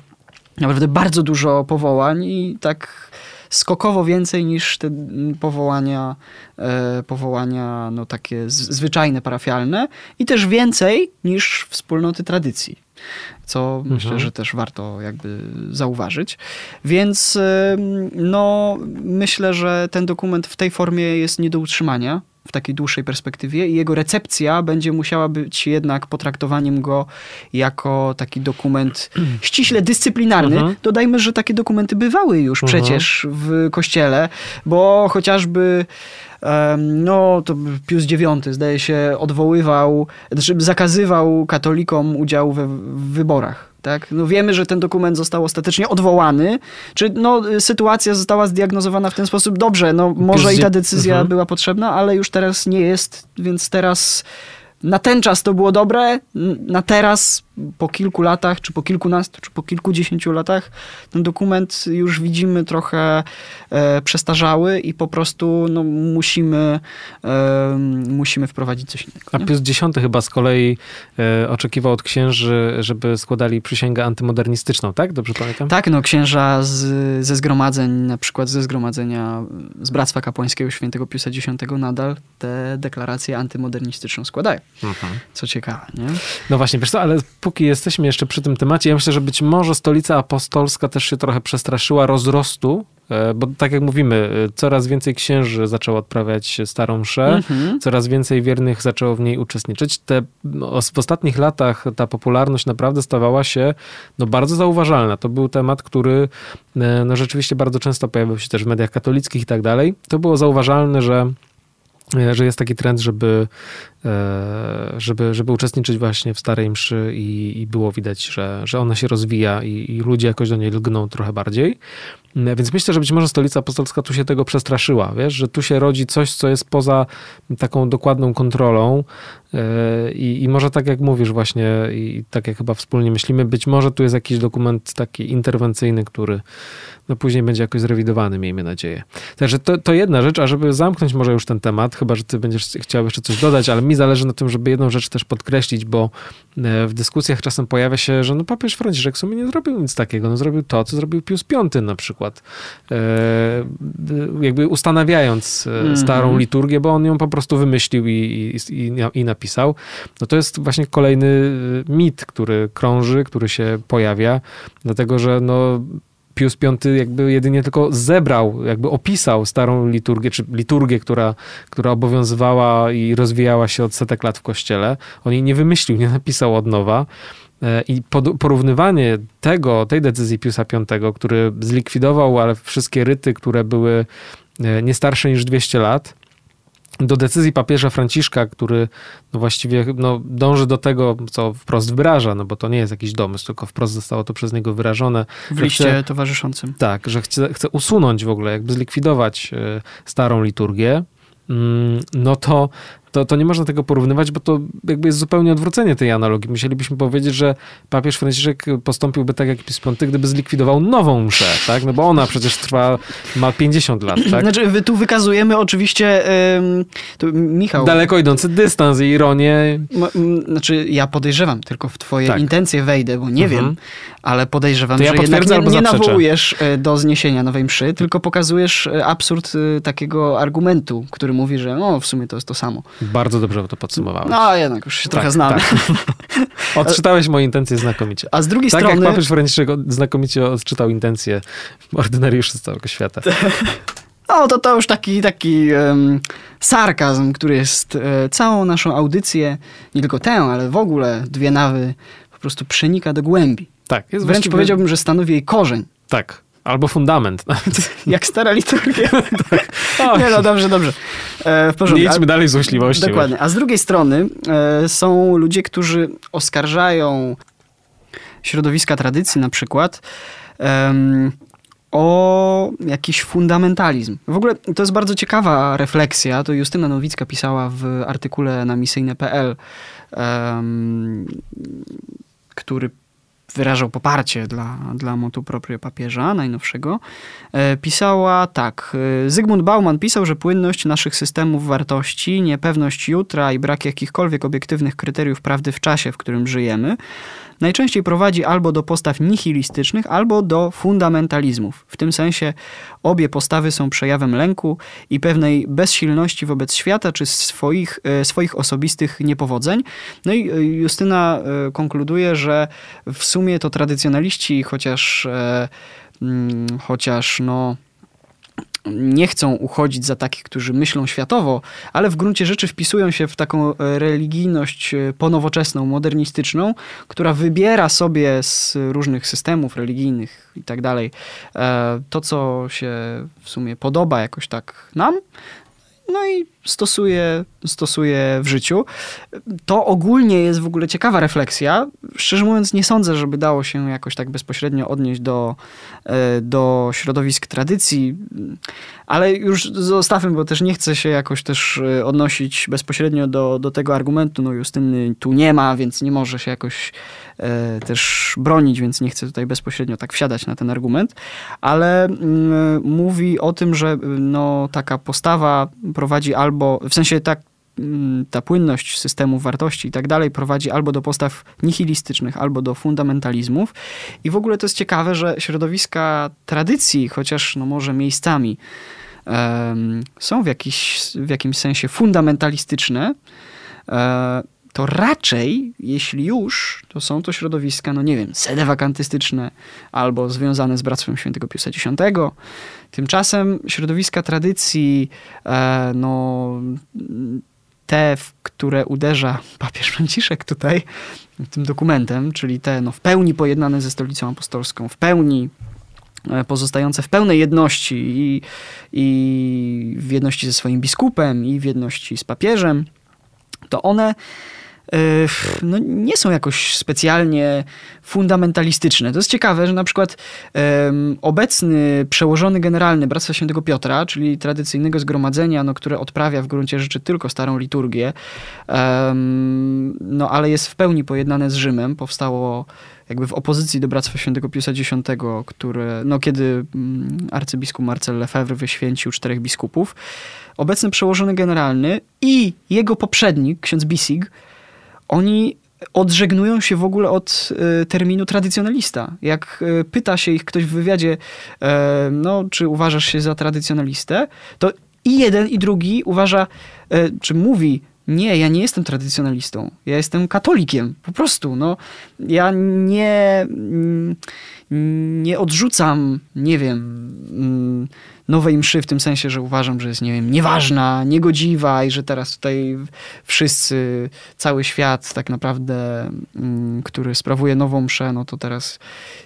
naprawdę bardzo dużo powołań i tak skokowo więcej niż te powołania, e, powołania no takie zwyczajne, parafialne i też więcej niż wspólnoty tradycji. Co Mhm. myślę, że też warto jakby zauważyć. Więc no, myślę, że ten dokument w tej formie jest nie do utrzymania w takiej dłuższej perspektywie i jego recepcja będzie musiała być jednak potraktowaniem go jako taki dokument ściśle dyscyplinarny. Mhm. Dodajmy, że takie dokumenty bywały już Mhm. przecież w kościele, bo chociażby no to Pius IX zdaje się odwoływał, znaczy zakazywał katolikom udziału we w wyborach. Tak? No wiemy, że ten dokument został ostatecznie odwołany. Czy no, sytuacja została zdiagnozowana w ten sposób? Dobrze, no może i ta decyzja Mhm. była potrzebna, ale już teraz nie jest, więc teraz na ten czas to było dobre, na teraz po kilku latach, czy po kilkunastu, czy po kilkudziesięciu latach ten dokument już widzimy trochę e, przestarzały i po prostu no, musimy, e, musimy wprowadzić coś innego. A nie? Pius X chyba z kolei e, oczekiwał od księży, żeby składali przysięgę antymodernistyczną, tak? Dobrze pamiętam? Tak, no księża z, ze zgromadzeń, na przykład ze zgromadzenia z Bractwa Kapłańskiego Świętego Piusa X nadal tę deklarację antymodernistyczną składają. Mhm. Co ciekawe, nie? No właśnie, wiesz co, ale póki jesteśmy jeszcze przy tym temacie, ja myślę, że być może stolica apostolska też się trochę przestraszyła rozrostu, e, bo tak jak mówimy, e, coraz więcej księży zaczęło odprawiać starą mszę, Mhm. coraz więcej wiernych zaczęło w niej uczestniczyć. Te, no, w ostatnich latach ta popularność naprawdę stawała się no, bardzo zauważalna. To był temat, który e, no, rzeczywiście bardzo często pojawiał się też w mediach katolickich i tak dalej. To było zauważalne, że że jest taki trend, żeby, żeby, żeby uczestniczyć właśnie w Starej Mszy i, i było widać, że, że ona się rozwija i, i ludzie jakoś do niej lgną trochę bardziej. Mm, Więc myślę, że być może stolica apostolska tu się tego przestraszyła, wiesz, że tu się rodzi coś, co jest poza taką dokładną kontrolą e, i, i może tak jak mówisz właśnie i tak jak chyba wspólnie myślimy, być może tu jest jakiś dokument taki interwencyjny, który no później będzie jakoś zrewidowany, miejmy nadzieję. Także to, to jedna rzecz, a żeby zamknąć może już ten temat, chyba, że ty będziesz chciał jeszcze coś dodać, ale mi zależy na tym, żeby jedną rzecz też podkreślić, bo e, w dyskusjach czasem pojawia się, że no papież Franciszek w sumie nie zrobił nic takiego, no zrobił to, co zrobił Pius V na przykład, e, jakby ustanawiając mm -hmm. starą liturgię, bo on ją po prostu wymyślił i, i, i napisał. No to jest właśnie kolejny mit, który krąży, który się pojawia, dlatego, że no Pius V jakby jedynie tylko zebrał, jakby opisał starą liturgię, czy liturgię, która, która obowiązywała i rozwijała się od setek lat w kościele. On jej nie wymyślił, nie napisał od nowa. I porównywanie tego, tej decyzji Piusa V, który zlikwidował ale wszystkie ryty, które były nie starsze niż 200 lat, do decyzji papieża Franciszka, który no właściwie no, dąży do tego, co wprost wyraża, no bo to nie jest jakiś domysł, tylko wprost zostało to przez niego wyrażone. W liście chce, towarzyszącym. Tak, że chce, chce usunąć w ogóle, jakby zlikwidować starą liturgię, mm, no to to, to nie można tego porównywać, bo to jakby jest zupełnie odwrócenie tej analogii. Musielibyśmy powiedzieć, że papież Franciszek postąpiłby tak jak Pius V, gdyby zlikwidował nową mszę, tak? No bo ona przecież trwa, ma 50 lat, tak? Znaczy, tu wykazujemy oczywiście, Michał... Daleko idący dystans i ironię. Znaczy, ja podejrzewam, tylko w twoje tak. intencje wejdę, bo nie mhm. wiem, ale podejrzewam, to ja że jednak nie, nie nawołujesz e, do zniesienia nowej mszy, tylko pokazujesz e, absurd e, takiego argumentu, który mówi, że no, w sumie to jest to samo. Bardzo dobrze to podsumowałeś. No, jednak już się tak, trochę znamy. Tak. Odczytałeś moje intencje znakomicie. A z drugiej tak strony... Tak jak papież Franciszek znakomicie odczytał intencje ordynariuszy z całego świata. No, to to już taki, taki um, sarkazm, który jest e, całą naszą audycję, nie tylko tę, ale w ogóle dwie nawy, po prostu przenika do głębi. Tak. Jest Wręcz właściwie... powiedziałbym, że stanowi jej korzeń. Tak. Albo fundament. Jak stara liturgia. tak. O, nie, no dobrze, dobrze. E, w porządku. Nie idźmy dalej z złośliwością. Dokładnie. A z drugiej strony e, są ludzie, którzy oskarżają środowiska tradycji na przykład o jakiś fundamentalizm. W ogóle to jest bardzo ciekawa refleksja. To Justyna Nowicka pisała w artykule na misyjne.pl, który wyrażał poparcie dla, dla motu proprio papieża najnowszego, e, pisała tak. E, Zygmunt Bauman pisał, że płynność naszych systemów wartości, niepewność jutra i brak jakichkolwiek obiektywnych kryteriów prawdy w czasie, w którym żyjemy, najczęściej prowadzi albo do postaw nihilistycznych, albo do fundamentalizmów. W tym sensie obie postawy są przejawem lęku i pewnej bezsilności wobec świata czy swoich, e, swoich osobistych niepowodzeń. No i Justyna konkluduje, że w sumie to tradycjonaliści, chociaż, mm, chociaż no nie chcą uchodzić za takich, którzy myślą światowo, ale w gruncie rzeczy wpisują się w taką e, religijność e, ponowoczesną, modernistyczną, która wybiera sobie z różnych systemów religijnych i tak dalej e, to, co się w sumie podoba jakoś tak nam, no i stosuje, stosuje w życiu. To ogólnie jest w ogóle ciekawa refleksja. Szczerze mówiąc, nie sądzę, żeby dało się jakoś tak bezpośrednio odnieść do, e, do środowisk tradycji, ale już zostawmy, bo też nie chcę się jakoś też e, odnosić bezpośrednio do, do tego argumentu. No Justyny tu nie ma, więc nie może się jakoś e, też bronić, więc nie chcę tutaj bezpośrednio tak wsiadać na ten argument, ale mm, mówi o tym, że no, taka postawa prowadzi albo albo w sensie tak ta płynność systemu wartości i tak dalej prowadzi albo do postaw nihilistycznych, albo do fundamentalizmów. I w ogóle to jest ciekawe, że środowiska tradycji, chociaż no może miejscami, um, są w, jakiś, w jakimś sensie fundamentalistyczne, um, to raczej, jeśli już, to są to środowiska, no nie wiem, sedewakantystyczne albo związane z Bractwem Świętego Piusa X. Tymczasem środowiska tradycji, e, no te, w które uderza papież Franciszek tutaj, tym dokumentem, czyli te no, w pełni pojednane ze stolicą apostolską, w pełni e, pozostające w pełnej jedności i, i w jedności ze swoim biskupem i w jedności z papieżem, to one no, nie są jakoś specjalnie fundamentalistyczne. To jest ciekawe, że na przykład um, obecny przełożony generalny Bractwa Świętego Piotra, czyli tradycyjnego zgromadzenia, no, które odprawia w gruncie rzeczy tylko starą liturgię, um, no ale jest w pełni pojednane z Rzymem, powstało jakby w opozycji do Bractwa Świętego Piusa X, które, no kiedy mm, arcybiskup Marcel Lefebvre wyświęcił czterech biskupów, obecny przełożony generalny i jego poprzednik, ksiądz Bisig, oni odżegnują się w ogóle od y, terminu tradycjonalista. Jak y, pyta się ich ktoś w wywiadzie, y, no, czy uważasz się za tradycjonalistę, to i jeden, i drugi uważa, czy mówi, nie, ja nie jestem tradycjonalistą. Ja jestem katolikiem. Po prostu. No, ja nie, mm, nie odrzucam, nie wiem, mm, nowej mszy w tym sensie, że uważam, że jest, nie wiem, nieważna, niegodziwa i że teraz tutaj wszyscy, cały świat tak naprawdę, mm, który sprawuje nową mszę, no to teraz,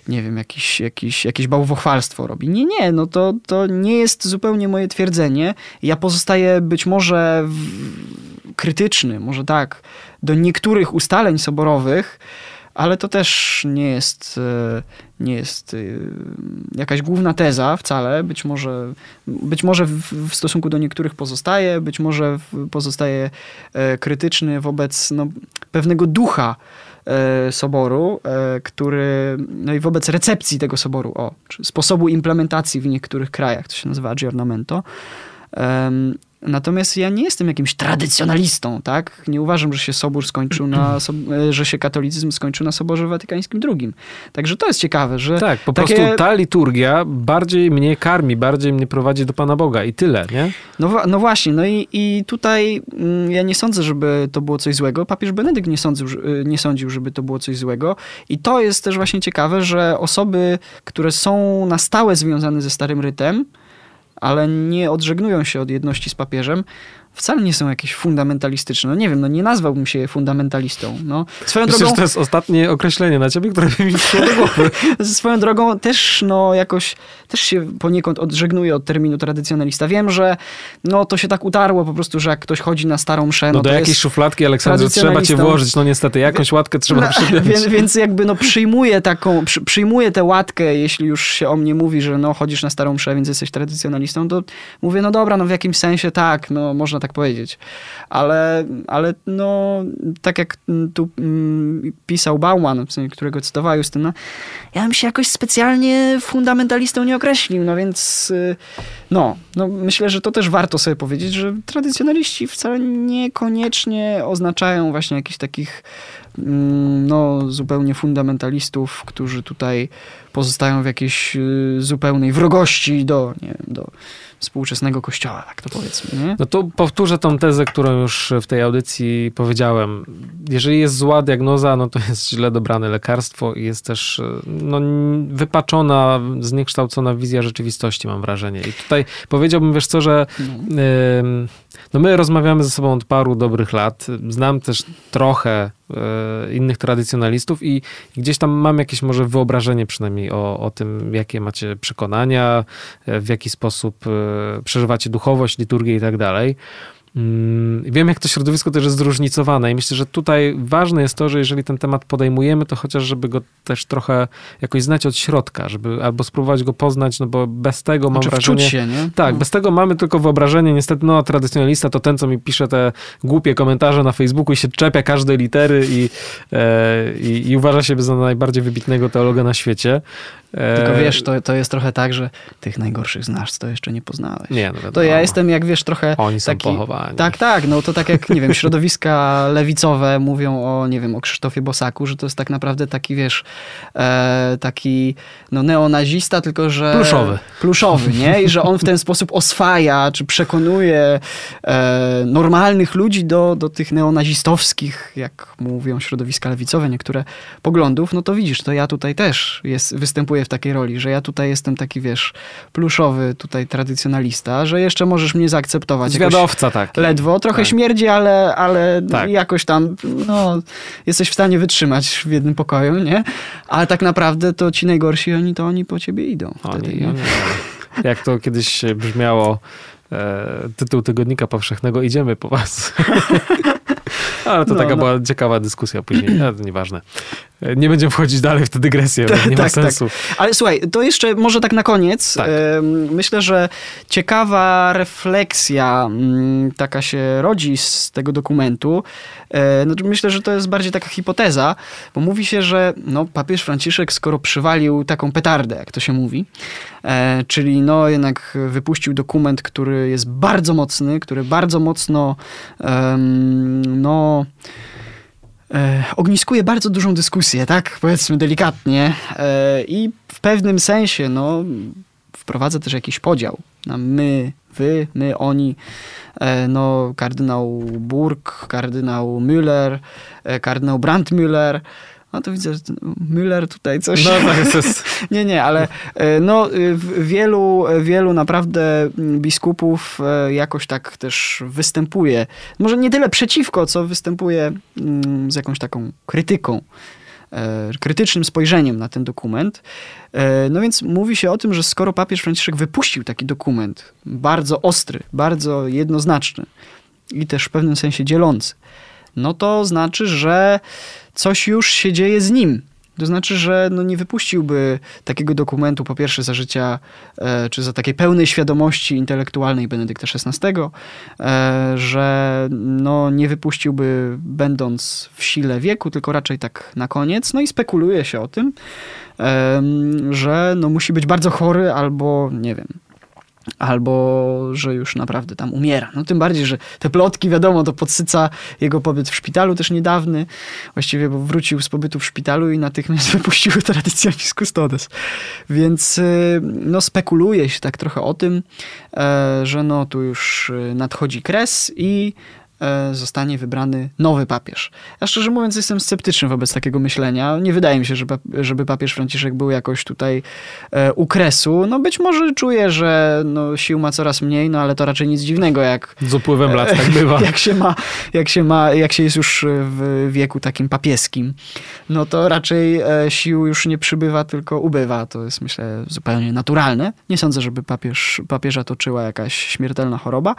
nie wiem, jakiś, jakiś, jakieś bałwochwalstwo robi. Nie, nie, no to, to nie jest zupełnie moje twierdzenie. Ja pozostaję być może w, krytyczny, może tak, do niektórych ustaleń soborowych, ale to też nie jest, e, nie jest e, jakaś główna teza wcale. Być może, być może w, stosunku do niektórych pozostaje, być może pozostaje e, krytyczny wobec no, pewnego ducha soboru, który, no i wobec recepcji tego soboru, o, sposobu implementacji w niektórych krajach, to się nazywa aggiornamento. Natomiast ja nie jestem jakimś tradycjonalistą, tak? Nie uważam, że się sobór skończył na, e, że się katolicyzm skończył na Soborze Watykańskim II. Także to jest ciekawe, że... Tak, po takie... prostu ta liturgia bardziej mnie karmi, bardziej mnie prowadzi do Pana Boga i tyle, nie? No, no właśnie, no i, i tutaj mm, ja nie sądzę, żeby to było coś złego. Papież Benedykt nie sądził, y, nie sądził, żeby to było coś złego. I to jest też właśnie ciekawe, że osoby, które są na stałe związane ze Starym Rytem, ale nie odżegnują się od jedności z papieżem, wcale nie są jakieś fundamentalistyczne. No nie wiem, no nie nazwałbym się fundamentalistą. No, swoją Myślę, drogą, to jest ostatnie określenie na ciebie, które mi przyszło do głowy. swoją drogą też no jakoś, też się poniekąd odżegnuję od terminu tradycjonalista. Wiem, że no to się tak utarło po prostu, że jak ktoś chodzi na starą mszę, no, no do jakiejś szufladki, Aleksandrze, trzeba cię włożyć, no niestety, jakąś łatkę trzeba no, Więc, więc jakby no przyjmuję taką, przy, przyjmuję tę łatkę, jeśli już się o mnie mówi, że no chodzisz na starą mszę, więc jesteś tradycjonalistą, to mówię, no dobra, no w jakimś sensie tak, no można tak tak powiedzieć. Ale, ale no, tak jak tu mm, pisał Bauman, którego cytowała Justyna, ja bym się jakoś specjalnie fundamentalistą nie określił, no więc y, no, no myślę, że to też warto sobie powiedzieć, że tradycjonaliści wcale niekoniecznie oznaczają właśnie jakichś takich mm, no, zupełnie fundamentalistów, którzy tutaj pozostają w jakiejś y, zupełnej wrogości do, nie wiem, do współczesnego kościoła, tak to powiedzmy. Nie? No to powtórzę tą tezę, którą już w tej audycji powiedziałem. Jeżeli jest zła diagnoza, no to jest źle dobrane lekarstwo i jest też no, wypaczona, zniekształcona wizja rzeczywistości, mam wrażenie. I tutaj powiedziałbym, wiesz co, że no. no my rozmawiamy ze sobą od paru dobrych lat. Znam też trochę e, innych tradycjonalistów i gdzieś tam mam jakieś może wyobrażenie przynajmniej o, o tym, jakie macie przekonania, e, w jaki sposób e, przeżywacie duchowość, liturgię i tak dalej. Mm, wiem, jak to środowisko też jest zróżnicowane i myślę, że tutaj ważne jest to, że jeżeli ten temat podejmujemy, to chociaż żeby go też trochę jakoś znać od środka, żeby albo spróbować go poznać, no bo bez tego mam znaczy, wrażenie... Się, nie? Tak, no. bez tego mamy tylko wyobrażenie, niestety, no tradycjonalista to ten, co mi pisze te głupie komentarze na Facebooku i się czepia każdej litery i, e, i, i uważa siebie za najbardziej wybitnego teologa na świecie. Tylko e, wiesz, to, to jest trochę tak, że tych najgorszych znasz, to jeszcze nie poznałeś. Nie, no To ja jestem, jak wiesz, trochę Oni są taki... Tak, tak, no to tak jak, nie wiem, środowiska lewicowe mówią o, nie wiem, o Krzysztofie Bosaku, że to jest tak naprawdę taki, wiesz, e, taki no neonazista, tylko że... Pluszowy. Pluszowy, nie? I że on w ten sposób oswaja, czy przekonuje e, normalnych ludzi do, do tych neonazistowskich, jak mówią środowiska lewicowe, niektóre poglądów, no to widzisz, to ja tutaj też jest, występuję w takiej roli, że ja tutaj jestem taki, wiesz, pluszowy tutaj tradycjonalista, że jeszcze możesz mnie zaakceptować. Zwiadowca tak. Ledwo, trochę tak. śmierdzi, ale, ale tak. jakoś tam, no, jesteś w stanie wytrzymać w jednym pokoju, nie? Ale tak naprawdę to ci najgorsi, oni to oni po ciebie idą. Wtedy, oni, oni, jak to kiedyś brzmiało, e, tytuł Tygodnika Powszechnego, idziemy po was. Ale to No, taka no. była ciekawa dyskusja później, ale to nieważne. Nie będziemy wchodzić dalej w tę dygresję, bo nie ma tak, tak. sensu. Ale słuchaj, to jeszcze może tak na koniec. Tak. Myślę, że ciekawa refleksja mm, taka się rodzi z tego dokumentu. E, Znaczy myślę, że to jest bardziej taka hipoteza, bo mówi się, że no, papież Franciszek, skoro przywalił taką petardę, jak to się mówi, e, czyli no jednak wypuścił dokument, który jest bardzo mocny, który bardzo mocno em, e, ogniskuje bardzo dużą dyskusję, tak? Powiedzmy delikatnie. E, I w pewnym sensie, no, wprowadza też jakiś podział na my, wy, my, oni. E, no, kardynał Burg, kardynał Müller, e, kardynał Brandmüller. No to widzę, że Müller tutaj coś... No tak, jest... Nie, nie, ale e, no, y, wielu, wielu naprawdę mm, biskupów e, jakoś tak też występuje. Może nie tyle przeciwko, co występuje mm, z jakąś taką krytyką, e, krytycznym spojrzeniem na ten dokument. E, No więc mówi się o tym, że skoro papież Franciszek wypuścił taki dokument, bardzo ostry, bardzo jednoznaczny i też w pewnym sensie dzielący, no to znaczy, że coś już się dzieje z nim. To znaczy, że no nie wypuściłby takiego dokumentu po pierwsze za życia, e, czy za takiej pełnej świadomości intelektualnej Benedykta XVI, e, że no nie wypuściłby będąc w sile wieku, tylko raczej tak na koniec. No i spekuluje się o tym, em, że no musi być bardzo chory albo, nie wiem, albo że już naprawdę tam umiera. No tym bardziej, że te plotki, wiadomo, to podsyca jego pobyt w szpitalu też niedawny, właściwie, bo wrócił z pobytu w szpitalu i natychmiast wypuścił Traditionis Custodes. Więc y, no spekuluje się tak trochę o tym, e, że no tu już y, nadchodzi kres i zostanie wybrany nowy papież. Ja szczerze mówiąc jestem sceptyczny wobec takiego myślenia. Nie wydaje mi się, żeby, papież Franciszek był jakoś tutaj e, u kresu. No być może czuje, że no, sił ma coraz mniej, no ale to raczej nic dziwnego, jak Z upływem lat tak bywa. jak się ma, jak się ma, jak się jest już w wieku takim papieskim, no to raczej e, sił już nie przybywa, tylko ubywa. To jest myślę zupełnie naturalne. Nie sądzę, żeby papież, papieża toczyła jakaś śmiertelna choroba.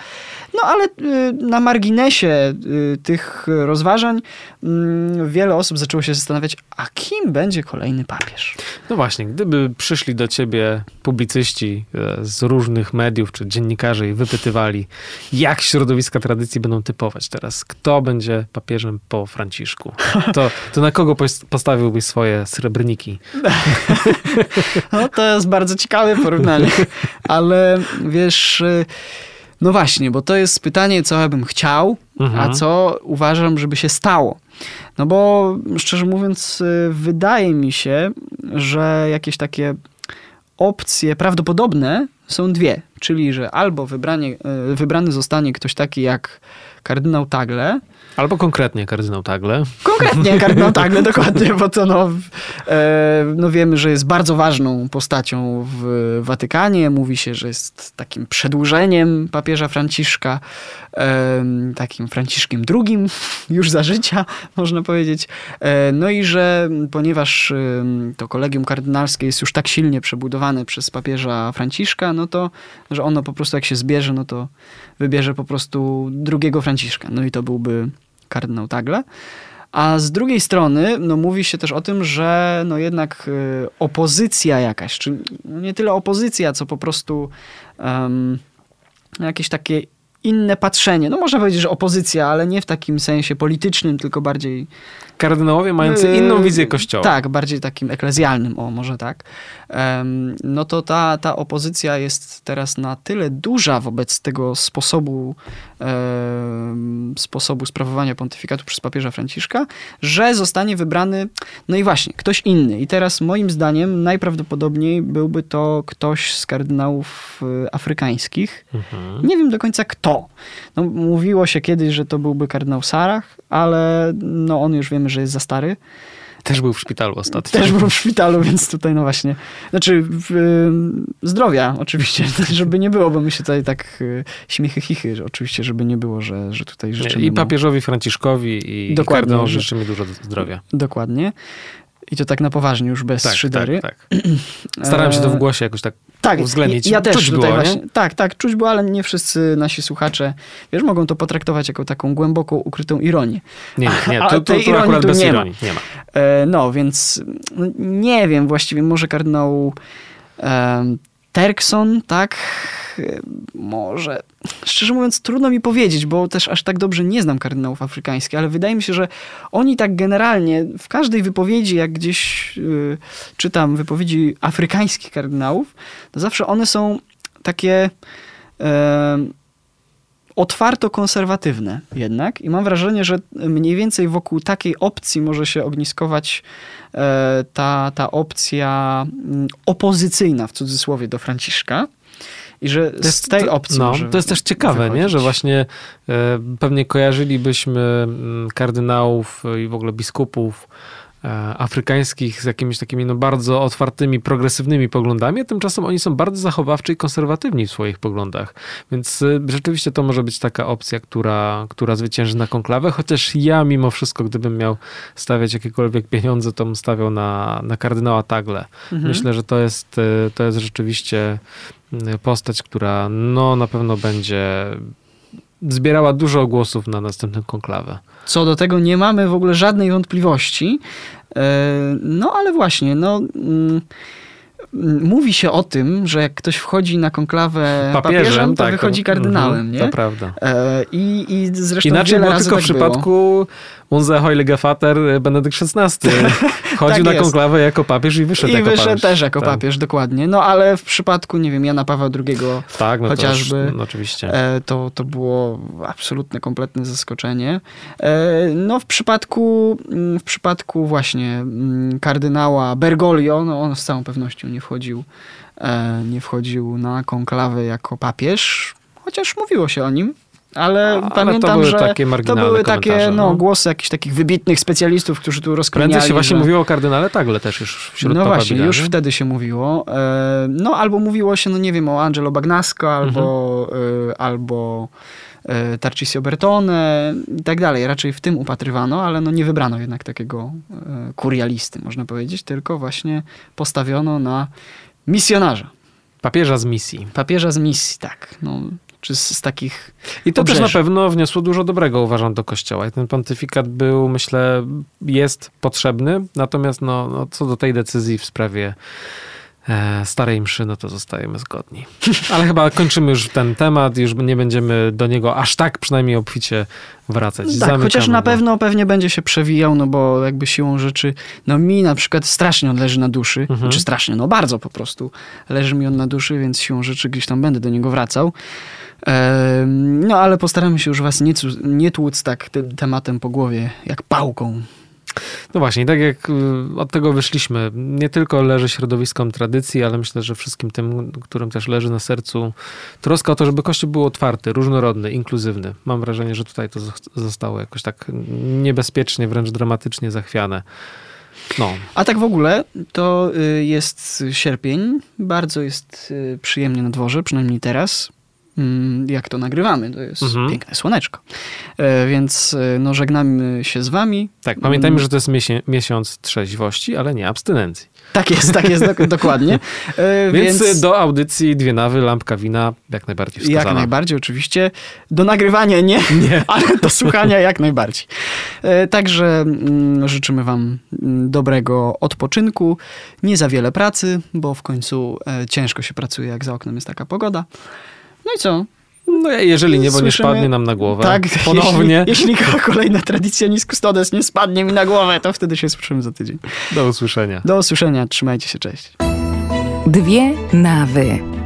No ale na marginesie y, tych rozważań mm, wiele osób zaczęło się zastanawiać, a kim będzie kolejny papież? No właśnie, gdyby przyszli do ciebie publicyści e, z różnych mediów czy dziennikarze i wypytywali, jak środowiska tradycji będą typować teraz, kto będzie papieżem po Franciszku, to, to na kogo pos- postawiłbyś swoje srebrniki? No to jest bardzo ciekawe porównanie, ale wiesz, y, no właśnie, bo to jest pytanie, co ja bym chciał, Mhm. a co uważam, żeby się stało. No bo szczerze mówiąc, y, wydaje mi się, że jakieś takie opcje prawdopodobne są dwie. Czyli, że albo wybranie, y, wybrany zostanie ktoś taki jak kardynał Tagle, Albo konkretnie kardynał Tagle. Konkretnie kardynał Tagle, dokładnie, bo to no, e, no wiemy, że jest bardzo ważną postacią w Watykanie. Mówi się, że jest takim przedłużeniem papieża Franciszka, takim Franciszkiem II, już za życia, można powiedzieć. E, no i że ponieważ to kolegium kardynalskie jest już tak silnie przebudowane przez papieża Franciszka, no to, że ono po prostu jak się zbierze, no to wybierze po prostu drugiego Franciszka. No i to byłby kardynał Tagle. A z drugiej strony, no mówi się też o tym, że no jednak y, opozycja jakaś, czy nie tyle opozycja, co po prostu em, jakieś takie inne patrzenie. No można powiedzieć, że opozycja, ale nie w takim sensie politycznym, tylko bardziej Kardynałowie mający Yy, inną wizję kościoła. Tak, bardziej takim eklezjalnym, o może tak. No to ta, ta opozycja jest teraz na tyle duża wobec tego sposobu, sposobu sprawowania pontyfikatu przez papieża Franciszka, że zostanie wybrany, no i właśnie, ktoś inny. I teraz moim zdaniem najprawdopodobniej byłby to ktoś z kardynałów y, afrykańskich. Mhm. Nie wiem do końca kto. No, mówiło się kiedyś, że to byłby kardynał Sarach, ale no, on już wiemy, że jest za stary. Też był w szpitalu ostatnio. Też był w szpitalu, więc tutaj no właśnie. Znaczy w, y, zdrowia oczywiście, żeby nie było, bo my się tutaj tak y, śmiechy chichy, że oczywiście, żeby nie było, że, że tutaj życzymy I papieżowi Franciszkowi i Dokładnie, kardynałowi że- życzymy dużo zdrowia. Dokładnie. I to tak na poważnie, już bez Tak, szydery. tak, tak. Starałem się to w E, głosie jakoś tak tak, uwzględnić. Ja, ja też Czuć było, nie? właśnie. Tak, tak, czuć było, ale nie wszyscy nasi słuchacze, wiesz, mogą to potraktować jako taką głęboko ukrytą ironię. Nie, nie, nie. A tu ironii akurat bez nie ma. ironii. Nie ma. E, no, więc no, nie wiem, właściwie może kardynał Terkson, tak? Może. Szczerze mówiąc, trudno mi powiedzieć, bo też aż tak dobrze nie znam kardynałów afrykańskich, ale wydaje mi się, że oni tak generalnie w każdej wypowiedzi, jak gdzieś y, czytam wypowiedzi afrykańskich kardynałów, to zawsze one są takie em, otwarto konserwatywne jednak i mam wrażenie, że mniej więcej wokół takiej opcji może się ogniskować e, ta, ta opcja mm, opozycyjna w cudzysłowie do Franciszka i że z tej opcji no, To jest też ciekawe, nie? że właśnie e, pewnie kojarzylibyśmy mm, kardynałów i w ogóle biskupów afrykańskich z jakimiś takimi no, bardzo otwartymi, progresywnymi poglądami, a tymczasem oni są bardzo zachowawczy i konserwatywni w swoich poglądach. Więc e, rzeczywiście to może być taka opcja, która, która zwycięży na konklawę, chociaż ja mimo wszystko, gdybym miał stawiać jakiekolwiek pieniądze, to bym stawiał na, na kardynała Tagle. Mhm. Myślę, że to jest, y, to jest rzeczywiście y, postać, która no, na pewno będzie zbierała dużo głosów na następnym konklawę. Co do tego nie mamy w ogóle żadnej wątpliwości. E, No ale właśnie, no. mm, mm, Mówi się o tym, że jak ktoś wchodzi na konklawę papieżem, to tak, wychodzi kardynałem, mhm, nie? To prawda. E, I, I zresztą Inaczej wiele było razy tylko tak w przypadku Unser Heilige Vater Benedykt XVI. Wchodził Tak na konklawę jako papież i wyszedł I jako wyszedł papież. też jako Tak. papież, dokładnie. No ale w przypadku, nie wiem, Jana Pawła II Tak, no chociażby, To no, oczywiście. e, to, to było absolutne, kompletne zaskoczenie. E, No w przypadku, mm, w przypadku właśnie mm, kardynała Bergoglio, no on z całą pewnością nie wchodził, e, nie wchodził na konklawę jako papież, chociaż mówiło się o nim. Ale, Ale pamiętam, to były że takie to były takie no, no. głosy jakichś takich wybitnych specjalistów, którzy tu rozkminiali. Prędzej się właśnie że... mówiło o kardynale Tagle też już wśród No właśnie, już nie? wtedy się mówiło. E, No albo mówiło się, no nie wiem, o Angelo Bagnasco, albo, Mhm. e, albo e, Tarcisio Bertone i tak dalej. Raczej w tym upatrywano, ale no nie wybrano jednak takiego kurialisty, można powiedzieć, tylko właśnie postawiono na misjonarza. Papieża z misji. Papieża z misji, tak. No, czy z, z takich... I to też na pewno wniosło dużo dobrego, uważam, do Kościoła. I ten pontyfikat był, myślę, jest potrzebny. Natomiast no, no, co do tej decyzji w sprawie e, Starej Mszy, no to zostajemy zgodni. Ale chyba kończymy już ten temat, już nie będziemy do niego aż tak przynajmniej obficie wracać. Tak, Zamykamy chociaż na go. pewno pewnie będzie się przewijał, no bo jakby siłą rzeczy, no mi na przykład strasznie on leży na duszy, Mhm. czy strasznie, no bardzo po prostu leży mi on na duszy, więc siłą rzeczy gdzieś tam będę do niego wracał. No ale postaramy się już was nie, nie tłuc tak tym tematem po głowie, jak pałką. No właśnie, tak jak y, od tego wyszliśmy, nie tylko leży środowiskom tradycji, ale myślę, że wszystkim tym, którym też leży na sercu troska o to, żeby Kościół był otwarty, różnorodny, inkluzywny. Mam wrażenie, że tutaj to zos- zostało jakoś tak niebezpiecznie, wręcz dramatycznie zachwiane. No, A tak w ogóle to y, jest sierpień, bardzo jest y, przyjemnie na dworze, przynajmniej teraz. Mm, Jak to nagrywamy, to jest Mhm. piękne słoneczko. E, Więc y, no, żegnamy się z wami. tak, pamiętajmy, że to jest miesiąc trzeźwości, ale nie abstynencji. Tak jest, tak jest, dok- dokładnie. E, Więc, Więc, do audycji dwie nawy, lampka wina jak najbardziej wskazana. jak najbardziej oczywiście. Do nagrywania nie, Nie. ale do słuchania jak najbardziej. E, Także mm, życzymy wam mm, dobrego odpoczynku, nie za wiele pracy, bo w końcu e, ciężko się pracuje, jak za oknem jest taka pogoda. No i co? No jeżeli niebo nie Słyszymy- spadnie nam na głowę Tak, ponownie, Jeśli, jeśli kolejna tradycja Kustodes nie spadnie mi na głowę, to wtedy się słyszymy za tydzień. do usłyszenia. Do usłyszenia, trzymajcie się, cześć. Dwie nawy.